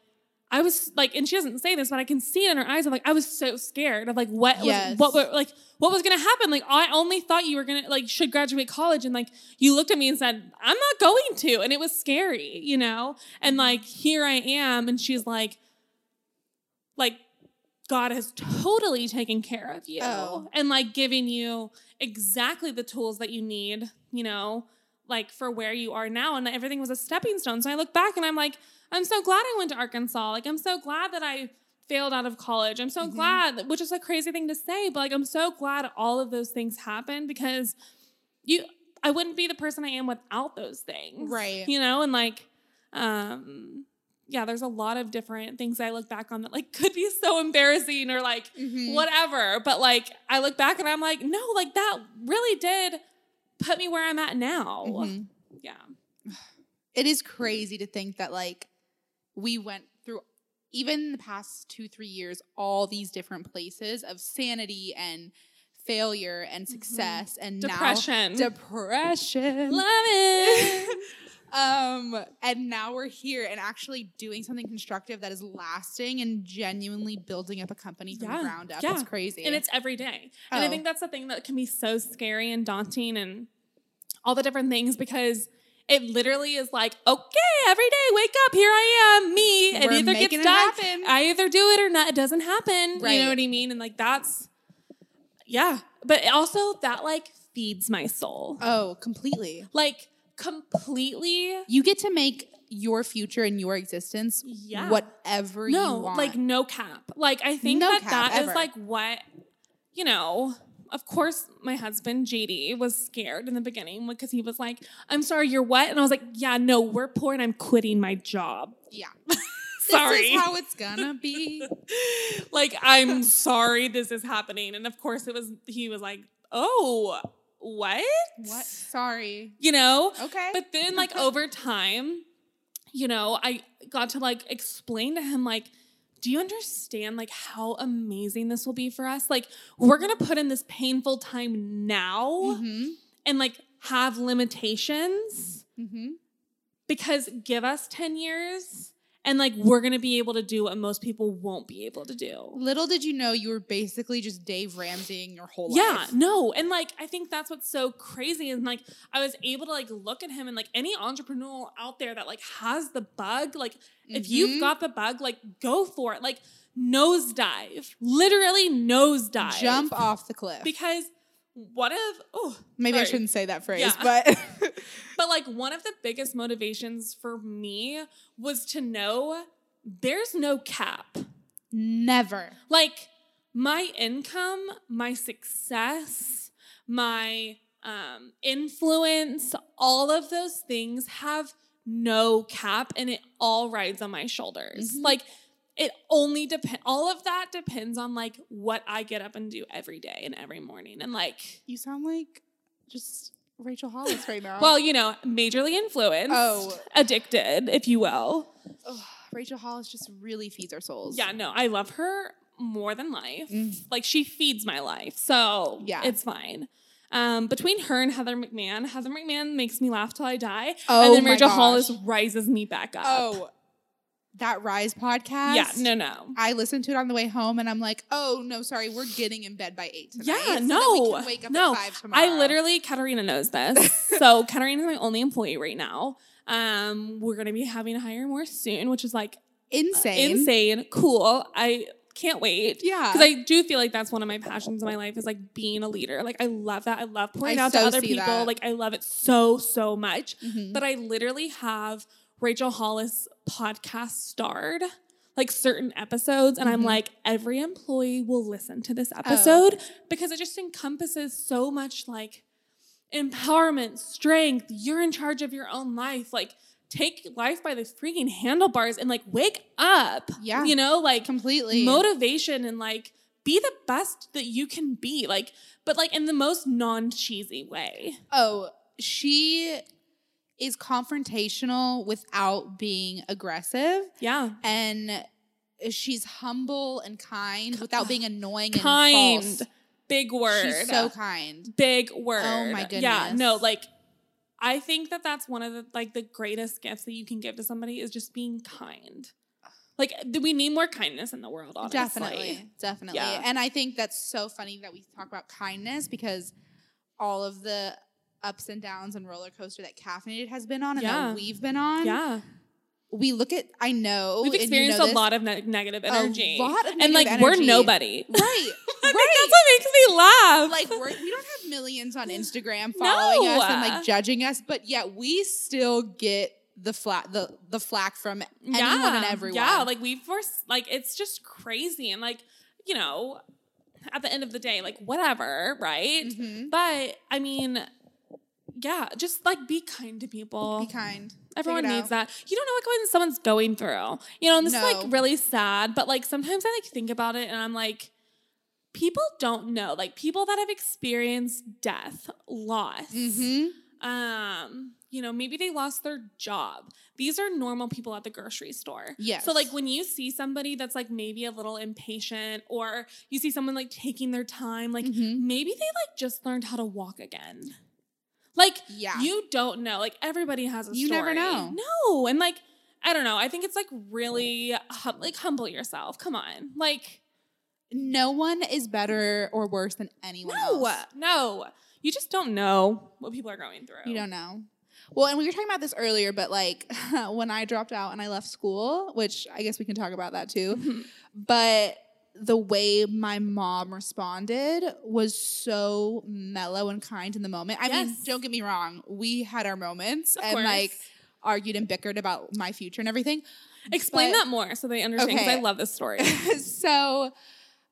I was like and she doesn't say this but I can see it in her eyes of like I was so scared of like what Yes. was what were like what was going to happen like I only thought you were going to like should graduate college and like you looked at me and said I'm not going to and it was scary you know and like here I am and she's like like God has totally taken care of you Oh. and like giving you exactly the tools that you need, you know, like for where you are now. And everything was a stepping stone. So I look back and I'm like, I'm so glad I went to Arkansas. Like, I'm so glad that I failed out of college. I'm so Mhm. glad, which is a crazy thing to say, but like, I'm so glad all of those things happened because you, I wouldn't be the person I am without those things. Right. You know, and like, um, yeah, there's a lot of different things I look back on that like could be so embarrassing or like Mhm. whatever. But like I look back and I'm like, no, like that really did put me where I'm at now. Mhm. Yeah. It is crazy to think that like we went through even the past two three years all these different places of sanity and failure and success and Mm-hmm. Depression. now depression Love it. <laughs> um and now we're here and actually doing something constructive that is lasting and genuinely building up a company from Yeah, the ground up yeah. it's crazy and it's every day. And I Oh. think that's the thing that can be so scary and daunting and all the different things because it literally is like, okay, every day, wake up, here I am, me. It We're either gets it done. happen. I either do it or not. It doesn't happen. Right. You know what I mean? And like that's yeah. But also that like feeds my soul. oh completely Like completely you get to make your future and your existence Yeah. whatever you no, want like no cap. Like I think No that that is ever. like what you know. Of course, my husband JD was scared in the beginning because he was like, "I'm sorry, you're what?" And I was like, "Yeah, no, we're poor, and I'm quitting my job." yeah Sorry. <laughs> this is how it's gonna be <laughs> like, I'm sorry, this is happening. And of course, it was. He was like, "Oh, what? what sorry You know?" okay But then, like, over time, you know, I got to like explain to him, like, do you understand like how amazing this will be for us? Like, we're gonna put in this painful time now mm-hmm. and like have limitations Mm-hmm. because give us 10 years and like we're gonna be able to do what most people won't be able to do. little did you know you were basically just dave ramseying your whole Yeah, life Yeah, no. And like I think that's what's so crazy. And like I was able to like look at him and like any entrepreneur out there that like has the bug, like if Mhm. you've got the bug, like go for it. Like nosedive. Literally nosedive. jump off the cliff Because what if oh maybe i shouldn't say that phrase Yeah. but <laughs> But like one of the biggest motivations for me was to know there's no cap. never Like my income, my success, my um, influence, all of those things have no cap and it all rides on my shoulders. Mhm. Like it only depend all of that depends on like what I get up and do every day and every morning. And like you sound like just rachel hollis right now well, you know, majorly influenced, Oh. addicted, if you will. Ugh, rachel hollis just really feeds our souls Yeah, no, I love her more than life. Mm. Like she feeds my life. So Yeah. it's fine. Um, between her and Heather McMahan, Heather McMahan makes me laugh till I die. Oh and then my Rachel gosh. Hollis rises me back up. Oh, that Rise podcast. yeah, no, no. I listened to it on the way home, and I'm like, "Oh no, sorry, we're getting in bed by eight tonight. Yeah, so no, we can wake up no. at five tomorrow." I literally, Katarina knows this. <laughs> so Katarina is my only employee right now. Um, we're gonna be having to hire more soon, which is like insane, insane, cool. I can't wait. Yeah, Because I do feel like that's one of my passions in my life is like being a leader. Like I love that. I love pouring I out so to other people. that. Like I love it so, so much. Mhm. But I literally have Rachel Hollis podcast starred. Like certain episodes, and I'm Mhm. like, every employee will listen to this Oh. episode because it just encompasses so much like empowerment, strength. You're in charge of your own life. Like, take life by the freaking handlebars and like wake up. Yeah. You know, like completely motivation and like be the best that you can be. Like, but like in the most non cheesy way. Oh, she is confrontational without being aggressive, Yeah. and she's humble and kind without being annoying and Kind. false. Big word. She's so kind. big oh word. Oh my goodness. Yeah, no, like I think that that's one of the like the greatest gifts that you can give to somebody is just being kind. Like, do we need more kindness in the world? Honestly, Definitely, definitely. Yeah. And I think that's so funny that we talk about kindness because all of the ups and downs and roller coaster that caffeinated has been on and Yeah. that we've been on. Yeah, We look at. I know we've and you experienced know a this- lot of ne- negative energy, lot of and like negative we're nobody. <laughs> Right. Right. that's what makes me laugh. like we're, we don't have millions on Instagram <laughs> following us and like judging us, but yet we still get the flat the the flack from anyone and everyone. Yeah, like we force like it's just crazy and like, you know, at the end of the day, like whatever, right? Mhm. But I mean, yeah, just like be kind to people. be kind. Everyone needs out. that. You don't know what going someone's going through. You know, and this No. is like really sad, but like sometimes I like think about it and I'm like, people don't know. Like people that have experienced death, loss, Mhm. um, you know, maybe they lost their job. These are normal people at the grocery store. Yes. So like when you see somebody that's like maybe a little impatient or you see someone like taking their time, like Mhm. maybe they like just learned how to walk again. Like Yeah. you don't know. Like everybody has a You story. never know. No, and like I don't know. I think it's like really hum- like humble yourself. Come on, like no one is better or worse than anyone no, else. no. You just don't know what people are going through. You don't know. Well, and we were talking about this earlier, but like <laughs> when I dropped out and I left school, which I guess we can talk about that too. Mhm. But the way my mom responded was so mellow and kind in the moment. I mean, don't get me wrong, we had our moments Of and course. like argued and bickered about my future and everything. Explain but- that more so they understand because Okay. I love this story. <laughs> so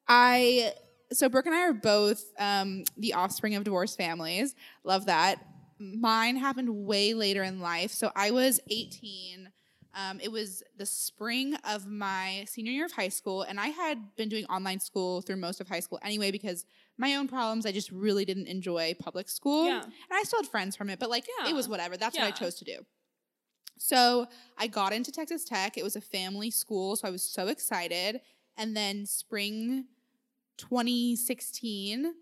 I so Brooke and I are both um, the offspring of divorced families. Love that. Mine happened way later in life. So I was 18. Um, it was the spring of my senior year of high school, and I had been doing online school through most of high school anyway because my own problems. I just really didn't enjoy public school, Yeah. and I still had friends from it, but like Yeah. it was whatever. That's what I chose to do. So I got into Texas Tech. It was a family school, so I was so excited. And then spring 2016,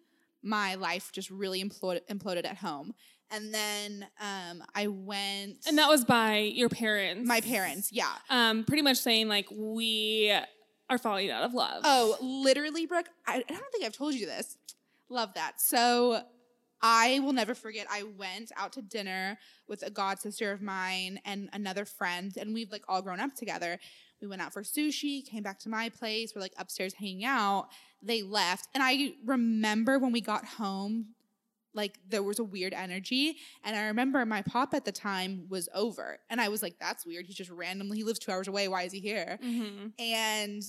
my life just really imploded, imploded at home. And then um, I went. and that was by your parents. my parents, yeah. Um, pretty much saying like we are falling out of love. Oh, literally, Brooke. I, I don't think I've told you this. Love that. So I will never forget. I went out to dinner with a god sister of mine and another friend, and we've like all grown up together. We went out for sushi, came back to my place. We're like upstairs hanging out. They left, and I remember when we got home, like there was a weird energy. And I remember my pop at the time was over, and I was like, "That's weird. He just randomly he lives two hours away. Why is he here?" Mhm. and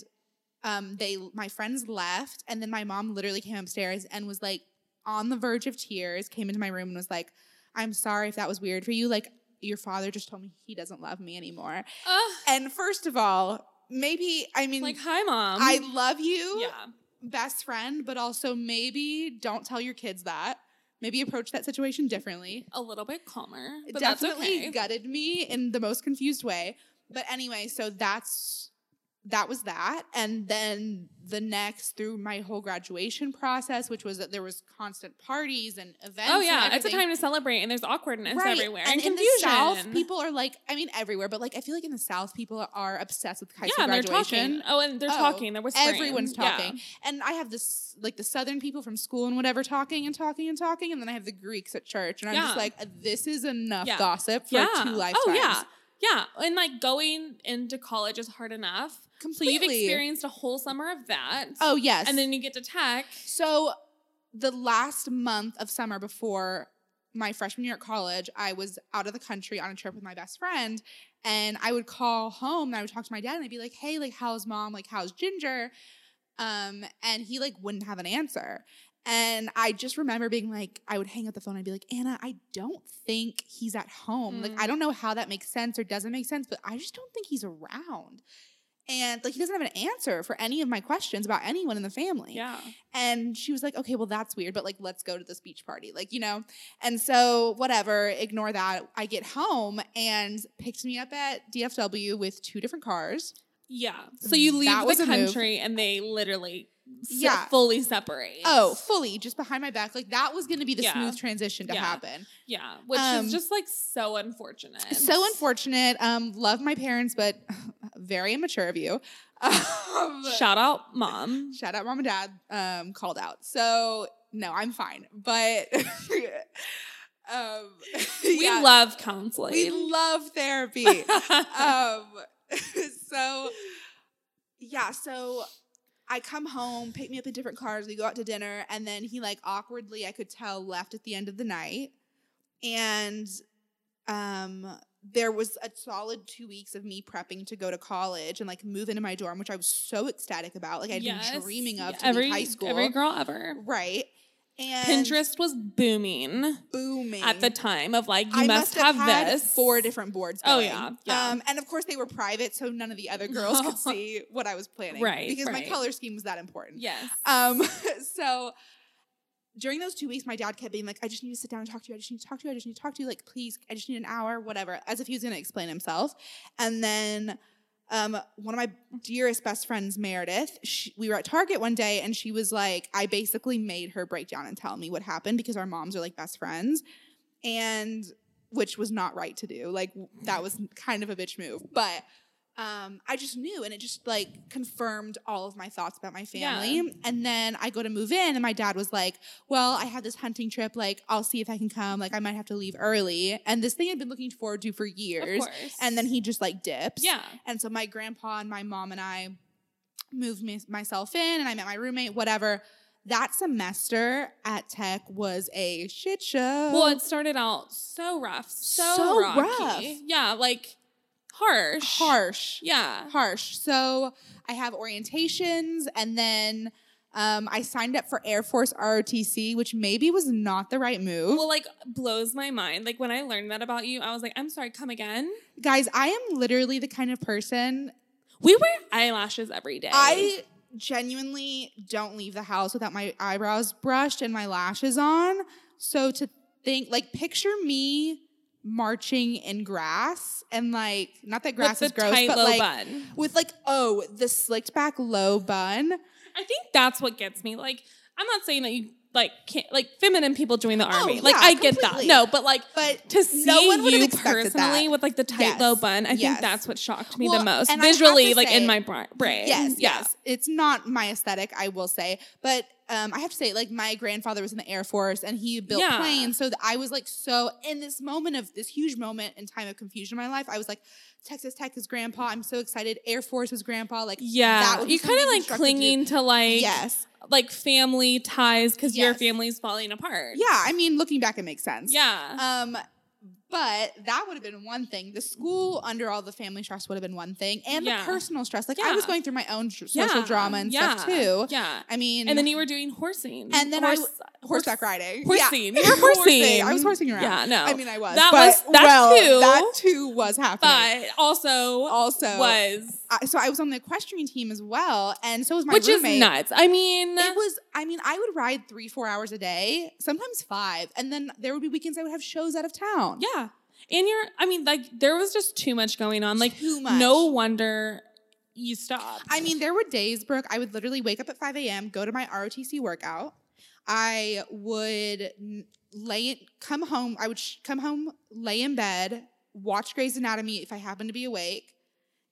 um they my friends left and then my mom literally came upstairs and was like on the verge of tears came into my room and was like i'm sorry if that was weird for you like your father just told me he doesn't love me anymore Ugh, and first of all maybe i mean like hi mom. i love you yeah. best friend but also maybe don't tell your kids that maybe approach that situation differently A little bit calmer. But definitely that's okay. gutted me in the most confused way. But anyway, so that's that was that. And then the next through my whole graduation process, which was that there was constant parties and events. Oh yeah, it's a time to celebrate, and there's awkwardness Right. everywhere and and, in confusion. the South, people are like, I mean, everywhere, but like, I feel like in the South, people are obsessed with high yeah, school and they're graduation. talking. Oh, and they're Oh, talking. There was. Everyone's Yeah. talking. And I have this, like, the Southern people from school and whatever talking and talking and talking. And then I have the Greeks at church. And I'm just like, this is enough Yeah. gossip for Yeah. two lifetimes. Oh yeah, yeah. And like going into college is hard enough. So you've experienced a whole summer of that. Oh, yes. and then you get to tech. So the last month of summer before my freshman year at college, I was out of the country on a trip with my best friend. And I would call home and I would talk to my dad and I'd be like, hey, like, how's mom? Like, how's Ginger? Um, and he like wouldn't have an answer. And I just remember being like, I would hang up the phone and I'd be like, Anna, I don't think he's at home. Like, Mm. I don't know how that makes sense or doesn't make sense, but I just don't think he's around. And like, he doesn't have an answer for any of my questions about anyone in the family. Yeah. And she was like, okay, well, that's weird, but like, let's go to this beach party. Like, you know? And so, whatever, ignore that. I get home and picked me up at DFW with two different cars. Yeah. So you leave That the country and they literally se- Yeah. fully separate. Oh, fully just behind my back. Like, that was going to be the Yeah. smooth transition to Yeah. happen. Yeah. Which Um, is just like so unfortunate. So unfortunate. Um, love my parents, but <laughs> very immature of you. <laughs> Um, Shout out mom. <laughs> shout out mom and dad um called out so no i'm fine but um We yeah, love counseling. we love therapy um <laughs> so yeah so i come home pick me up in different cars we go out to dinner and then he like awkwardly i could tell left at the end of the night and um there was a solid two weeks of me prepping to go to college and like move into my dorm which i was so ecstatic about like i'd Yes. been dreaming of Yeah, every high school every girl ever. right and Pinterest was booming booming at the time of like you I must, must have, have, had this. four different boards. Oh, yeah, yeah. Um, and of course they were private, so none of the other girls could <laughs> see what I was planning. Right, Because my color scheme was that important. Yes. Um, <laughs> so during those two weeks, my dad kept being like, "I just need to sit down and talk to you. I just need to talk to you. I just need to talk to you. Like, please, I just need an hour, whatever." As if he was going to explain himself. And then. Um, one of my dearest best friends, Meredith, she, we were at Target one day and she was like, I basically made her break down and tell me what happened because our moms are like best friends. And which was not right to do. Like that was kind of a bitch move. But um, I just knew, and it just like confirmed all of my thoughts about my family. Yeah. And then I go to move in, and my dad was like, "Well, I had this hunting trip. Like, I'll see if I can come. Like, I might have to leave early." And this thing I'd been looking forward to for years. course. And then he just like dips. Yeah. And so my grandpa and my mom and I moved me, myself in, and I met my roommate. Whatever. That semester at Tech was a shit show. Well, it started out so rough, so, So rough. Yeah, like harsh. harsh. Yeah. harsh. So I have orientations and then um, I signed up for Air Force ROTC, which maybe was not the right move. Well, like blows my mind. Like when I learned that about you, I was like, I'm sorry, come again. Guys, I am literally the kind of person We wear eyelashes every day. I genuinely don't leave the house without my eyebrows brushed and my lashes on. So to think, like, picture me marching in grass and like, not that grass with is gross, tight but low like bun. with like, oh, the slicked back low bun. I think that's what gets me. Like, I'm not saying that you like can't like feminine people join the oh, army. Oh, like yeah, I get that. No, but like But to see no you personally that. with like the tight Yes. low bun, I Yes. think that's what shocked me Well, the most and I have visually, like say- in my brain. Yes, yeah. yes. It's not my aesthetic, I will say. But um, I have to say, like, my grandfather was in the Air Force and he built Yeah. planes. So I was like, so in this moment of this huge moment and time of confusion in my life, I was like, Texas Tech is grandpa. I'm so excited. Air Force was grandpa. Like, Yeah, you kind of like to clinging to like Yes. like family ties because your Yes. family's falling apart. Yeah. I mean, looking back, it makes sense. yeah. Um, but that would have been one thing. The school, under all the family stress, would have been one thing, and Yeah. the personal stress. Like I was going through my own social Yeah. drama and yeah. stuff too. Yeah, I mean, and then you were doing horsing, And then I Horse- horseback riding. horsing. Yeah. You were horsing. I was horsing around. Yeah, no. I mean, I was. That but, was- that well, too. That too was happening. but also also, was I, so I was on the equestrian team as well, and so was my which roommate. is nuts. I mean, It was. I mean, I would ride three, four hours a day, sometimes five, and then there would be weekends I would have shows out of town. yeah. And you're, I mean, like there was just too much going on. Like Too much. no wonder you stopped. I mean, there were days, Brooke, I would literally wake up at 5 a.m., go to my ROTC workout. I would lay, come home. I would sh- come home, lay in bed, watch Grey's Anatomy if I happened to be awake,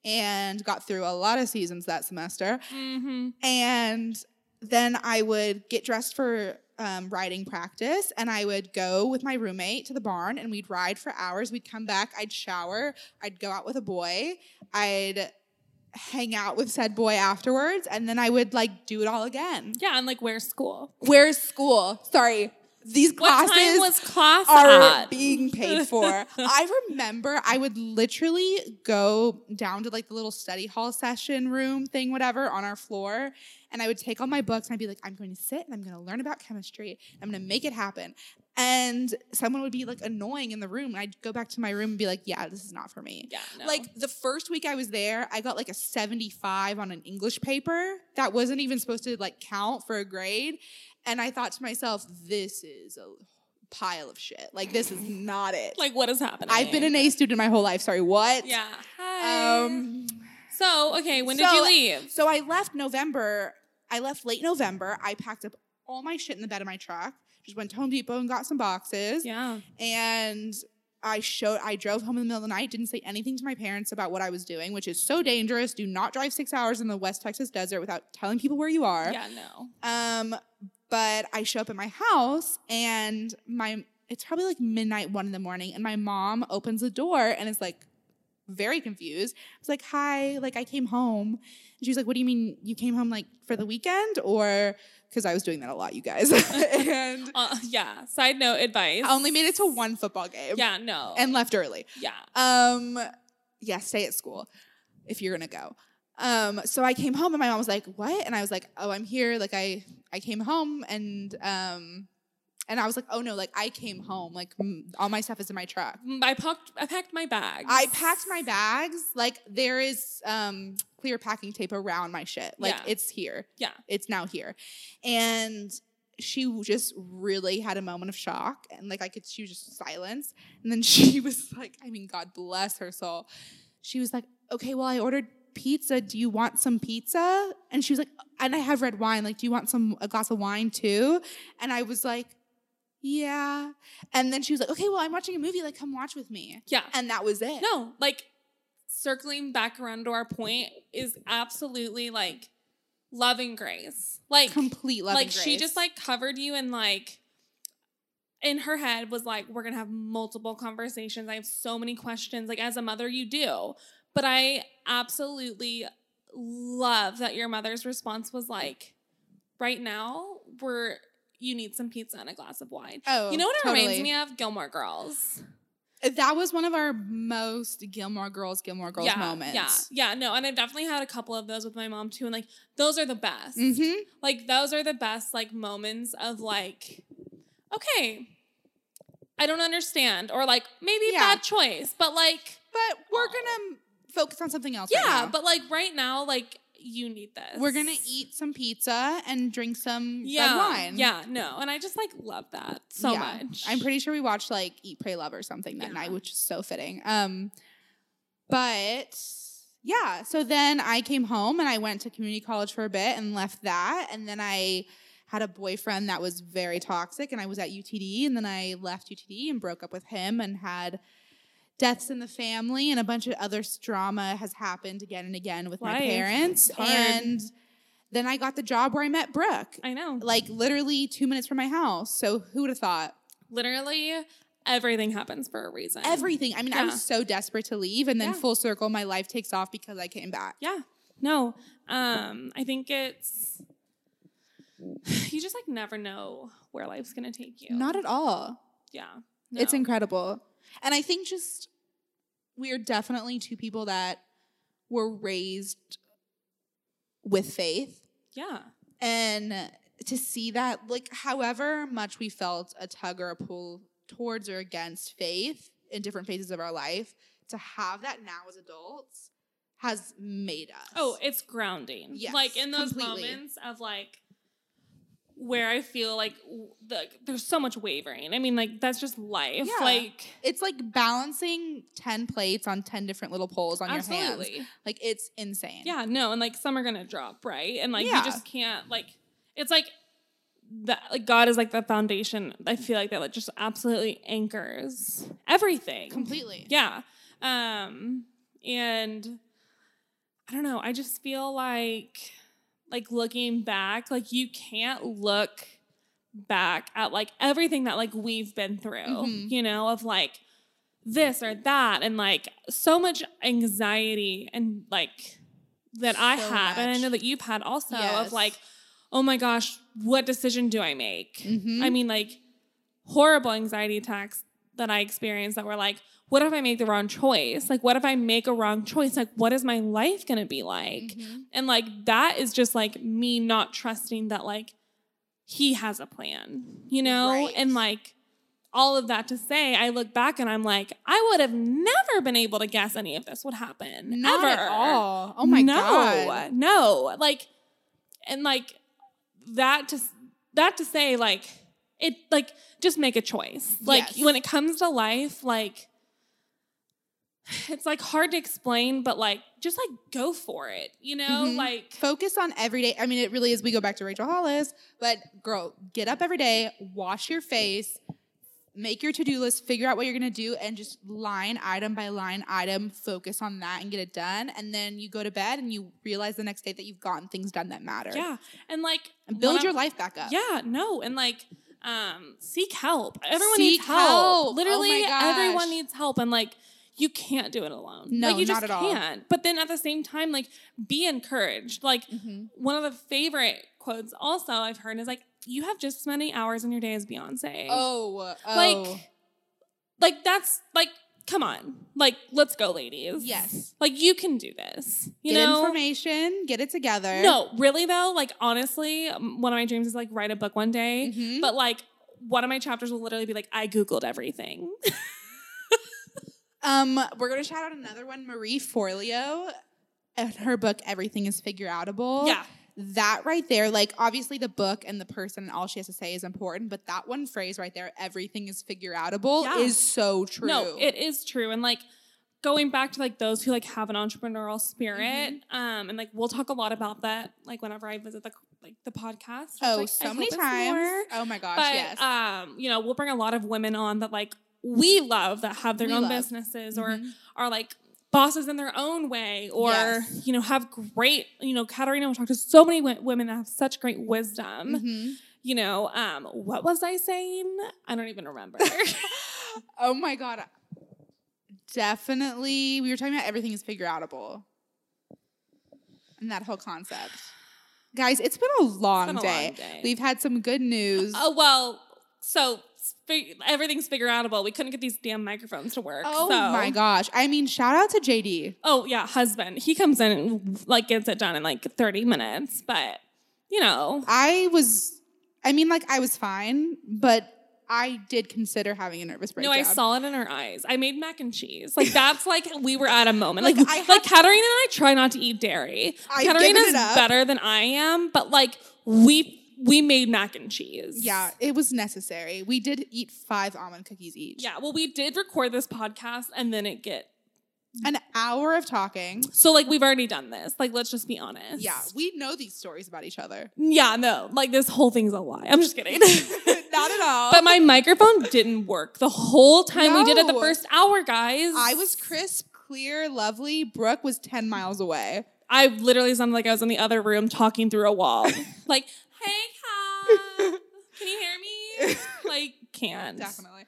and got through a lot of seasons that semester. mm-hmm. And then I would get dressed for um, riding practice and I would go with my roommate to the barn and we'd ride for hours. We'd come back, I'd shower, I'd go out with a boy, I'd hang out with said boy afterwards, and then I would like do it all again. Yeah, and like where's school? Where's school? Sorry. These What classes time was class are at? being paid <laughs> for. I remember I would literally go down to like the little study hall session room thing, whatever, on our floor. And I would take all my books and I'd be like, I'm going to sit and I'm going to learn about chemistry. I'm going to make it happen. And someone would be like annoying in the room. And I'd go back to my room and be like, yeah, this is not for me. yeah, no. Like the first week I was there, I got like a 75 on an English paper that wasn't even supposed to like count for a grade. And I thought to myself, this is a pile of shit. Like this is not it. <laughs> like what is happening? I've been an A student my whole life. Sorry, what? Yeah. Hi. Um so okay, when did so- you leave? so I left November. I left late November. I packed up all my shit in the bed of my truck. Just went to Home Depot and got some boxes. Yeah. and I showed I drove home in the middle of the night, didn't say anything to my parents about what I was doing, which is so dangerous. Do not drive six hours in the West Texas desert without telling people where you are. Yeah, no. Um, but I show up at my house and my it's probably like midnight, one in the morning, and my mom opens the door and is like very confused. I was like, hi, like I came home. And she was like, What do you mean you came home like for the weekend? Or because I was doing that a lot, you guys. <laughs> and Uh, yeah. Side note advice. I only made it to one football game Yeah, no. and left early. yeah. Um, yeah, stay at school if you're gonna go. Um, so I came home and my mom was like, "What?" And I was like, "Oh, I'm here." Like I I came home and um, and I was like, "Oh no!" Like I came home. Like all my stuff is in my truck. Mm, I packed I packed my bags. I packed my bags. Like there is um clear packing tape around my shit. Like Yeah. it's here. Yeah. It's now here, and she just really had a moment of shock and like I could she was just silence and then <laughs> she was like I mean God bless her soul she was like okay well I ordered pizza do you want some pizza and she was like and I have red wine like do you want some a glass of wine too and I was like yeah. And then she was like okay well I'm watching a movie like come watch with me. Yeah. and that was it. No, like circling back around to our point is absolutely like loving grace. Like complete love like and she just like covered you and like in her head was like we're gonna have multiple conversations. I have so many questions. Like as a mother you do. But i absolutely love that your mother's response was like right now we're you need some pizza and a glass of wine. Oh you know what it reminds me of? Gilmore girls. That was one of our most Gilmore Girls Gilmore Girls yeah moments. yeah yeah no and i've definitely had a couple of those with my mom too and like those are the best. Mm-hmm. like those are the best like moments of like okay i don't understand or like maybe Yeah. bad choice but like But we're gonna focus on something else. yeah right but like right now like you need this we're gonna eat some pizza and drink some yeah red wine. yeah no and i just like love that so Yeah. much I'm pretty sure we watched like Eat, Pray, Love or something that Yeah. night, which is so fitting. Um, but yeah, so then I came home and I went to community college for a bit and left that, and then I had a boyfriend that was very toxic, and I was at UTD, and then I left UTD and broke up with him and had deaths in the family and a bunch of other drama has happened again and again with my parents, and then I got the job where I met Brooke, i know like literally two minutes from my house. So who would have thought? literally everything happens for a reason everything. I mean, I Yeah. was so desperate to leave, and then Yeah. full circle, my life takes off because I came back. yeah no um i think it's <sighs> you just like never know where life's gonna take you Not at all. yeah It's incredible, and I think just we are definitely two people that were raised with faith, yeah and to see that, like, however much we felt a tug or a pull towards or against faith in different phases of our life, to have that now as adults has made us. Oh, it's grounding. Yes, like in those completely. moments of like where I feel like the, there's so much wavering. I mean, like that's just life. Yeah. Like It's like balancing 10 plates on 10 different little poles on your hands. Like it's insane. Yeah, no, and like some are gonna drop, right? And like Yeah. you just can't like it's like that like God is like the foundation. I feel like that like just absolutely anchors everything. Completely. Yeah. Um and I don't know, I just feel like like looking back, like you can't look back at like everything that like we've been through, Mhm. you know, of like this or that and like so much anxiety and like that I So had and I know that you've had also Yes. of like oh my gosh, what decision do I make? Mhm. I mean like horrible anxiety attacks that I experienced that were like what if I make the wrong choice? Like what if I make a wrong choice? Like what is my life to be like? Mhm. And like that is just like me not trusting that like he has a plan, you know? Right. And like all of that to say, I look back and I'm like, I would have never been able to guess any of this would happen. Not ever. at all. Oh my no, god. No. Like and like that to that to say like it like just make a choice. Like Yes. when it comes to life, like <laughs> it's like hard to explain, but like just like go for it, you know? Mhm. Like Focus on every day. I mean, it really is. We go back to Rachel Hollis, but girl, get up every day, wash your face, make your to do list, figure out what you're gonna do, and just line item by line item, focus on that and get it done. And then you go to bed and you realize the next day that you've gotten things done that matter. yeah. And like And build your I'm- life back up. Yeah, no, and like um seek help. Everyone Seek needs help. help. Oh Literally my everyone needs help and like you can't do it alone. No, like, you not just at all. can't. But then at the same time, like be encouraged. Like Mhm. one of the favorite quotes also I've heard is like, you have just as many hours in your day as Beyonce. Oh, oh. Like like that's like come on. Like let's go, ladies. Yes. Like you can do this. You get know? information, get it together. No, really though, like honestly, one of my dreams is like write a book one day. Mhm. But like one of my chapters will literally be like, I Googled everything. <laughs> Um, we're gonna shout out another one, Marie Forleo, and her book "Everything Is Figure Outable." yeah. that right there, like obviously the book and the person and all she has to say is important, but that one phrase right there, "Everything is figure outable," Yeah. is so true. No, it is true. And like going back to like those who like have an entrepreneurial spirit, Mm-hmm. um, and like we'll talk a lot about that like whenever I visit the like the podcast. oh, like, so many times. more. Oh my gosh, But yes. um, you know, we'll bring a lot of women on that like we love that have their We own love. businesses or Mhm. are like bosses in their own way or Yes. you know have great you know Katarina will talk to so many wo- women that have such great wisdom Mhm. you know um what was I saying I don't even remember <laughs> <laughs> Oh my god. Definitely, we were talking about everything is figure outable, and that whole concept. Guys, it's been a long, been a day. long day. We've had some good news. oh well so fig- everything's figure outable we couldn't get these damn microphones to work Oh so- my gosh. I mean, shout out to JD. oh yeah husband he comes in and like gets it done in like 30 minutes but you know I was, I mean, like, I was fine, but I did consider having a nervous breakdown. No. I saw it in her eyes. I made mac and cheese. Like that's like we were at a moment. Like, Like I like, Katarina and I try not to eat dairy. I've Katarina's better than I am, but like we we made mac and cheese. Yeah, it was necessary. We did eat five almond cookies each. Yeah. Well, we did record this podcast and then it get An hour of talking. so like we've already done this. Like let's just be honest. Yeah, we know these stories about each other. Yeah. No. Like this whole thing's a lie. I'm just kidding. <laughs> <laughs> Not at all. But my microphone didn't work the whole time we did it the first hour, guys. I was crisp, clear, lovely. Brooke was 10 miles away. I literally sounded like I was in the other room talking through a wall. <laughs> like, hey, Kat, <laughs> can you hear me? <laughs> Like, can't. Definitely.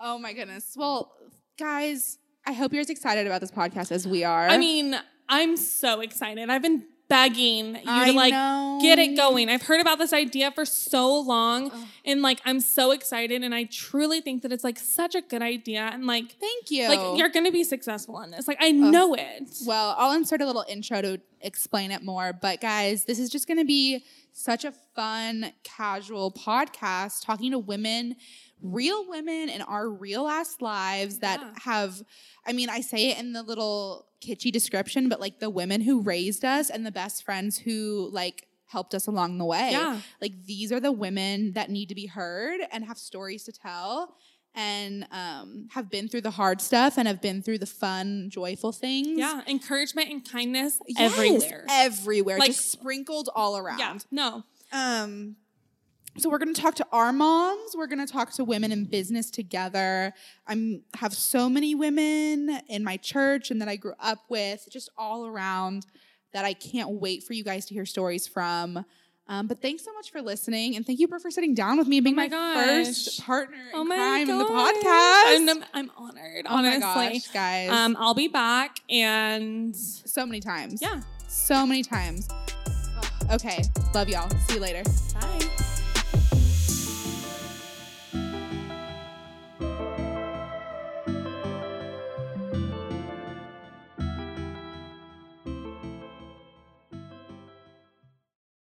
Oh my goodness. Well, guys, I hope you're as excited about this podcast as we are. I mean, I'm so excited. I've been begging you I to like know. get it going. I've heard about this idea for so long Ugh. and like I'm so excited and I truly think that it's like such a good idea and like Thank you. like you're going to be successful in this. Like I know it. Well, I'll insert a little intro to explain it more. But guys, this is just going to be such a fun, casual podcast talking to women, real women in our real ass lives that Yeah. have, I mean, I say it in the little kitschy description, but like the women who raised us and the best friends who like helped us along the way. Yeah. Like these are the women that need to be heard and have stories to tell and um, have been through the hard stuff and have been through the fun, joyful things. Yeah. Encouragement and kindness Yes, everywhere. Everywhere. Like- just sprinkled all around. Yeah. No. Um, so we're going to talk to our moms. We're going to talk to women in business together. I'm have so many women in my church and that I grew up with, just all around, that I can't wait for you guys to hear stories from. Um, but thanks so much for listening, and thank you for, for sitting down with me and being Oh my my, first partner in Oh my crime in the gosh. podcast. I'm, I'm honored, oh honestly. gosh, guys! Um, I'll be back and so many times. yeah. so many times. <sighs> Okay, love y'all. See you later. Bye.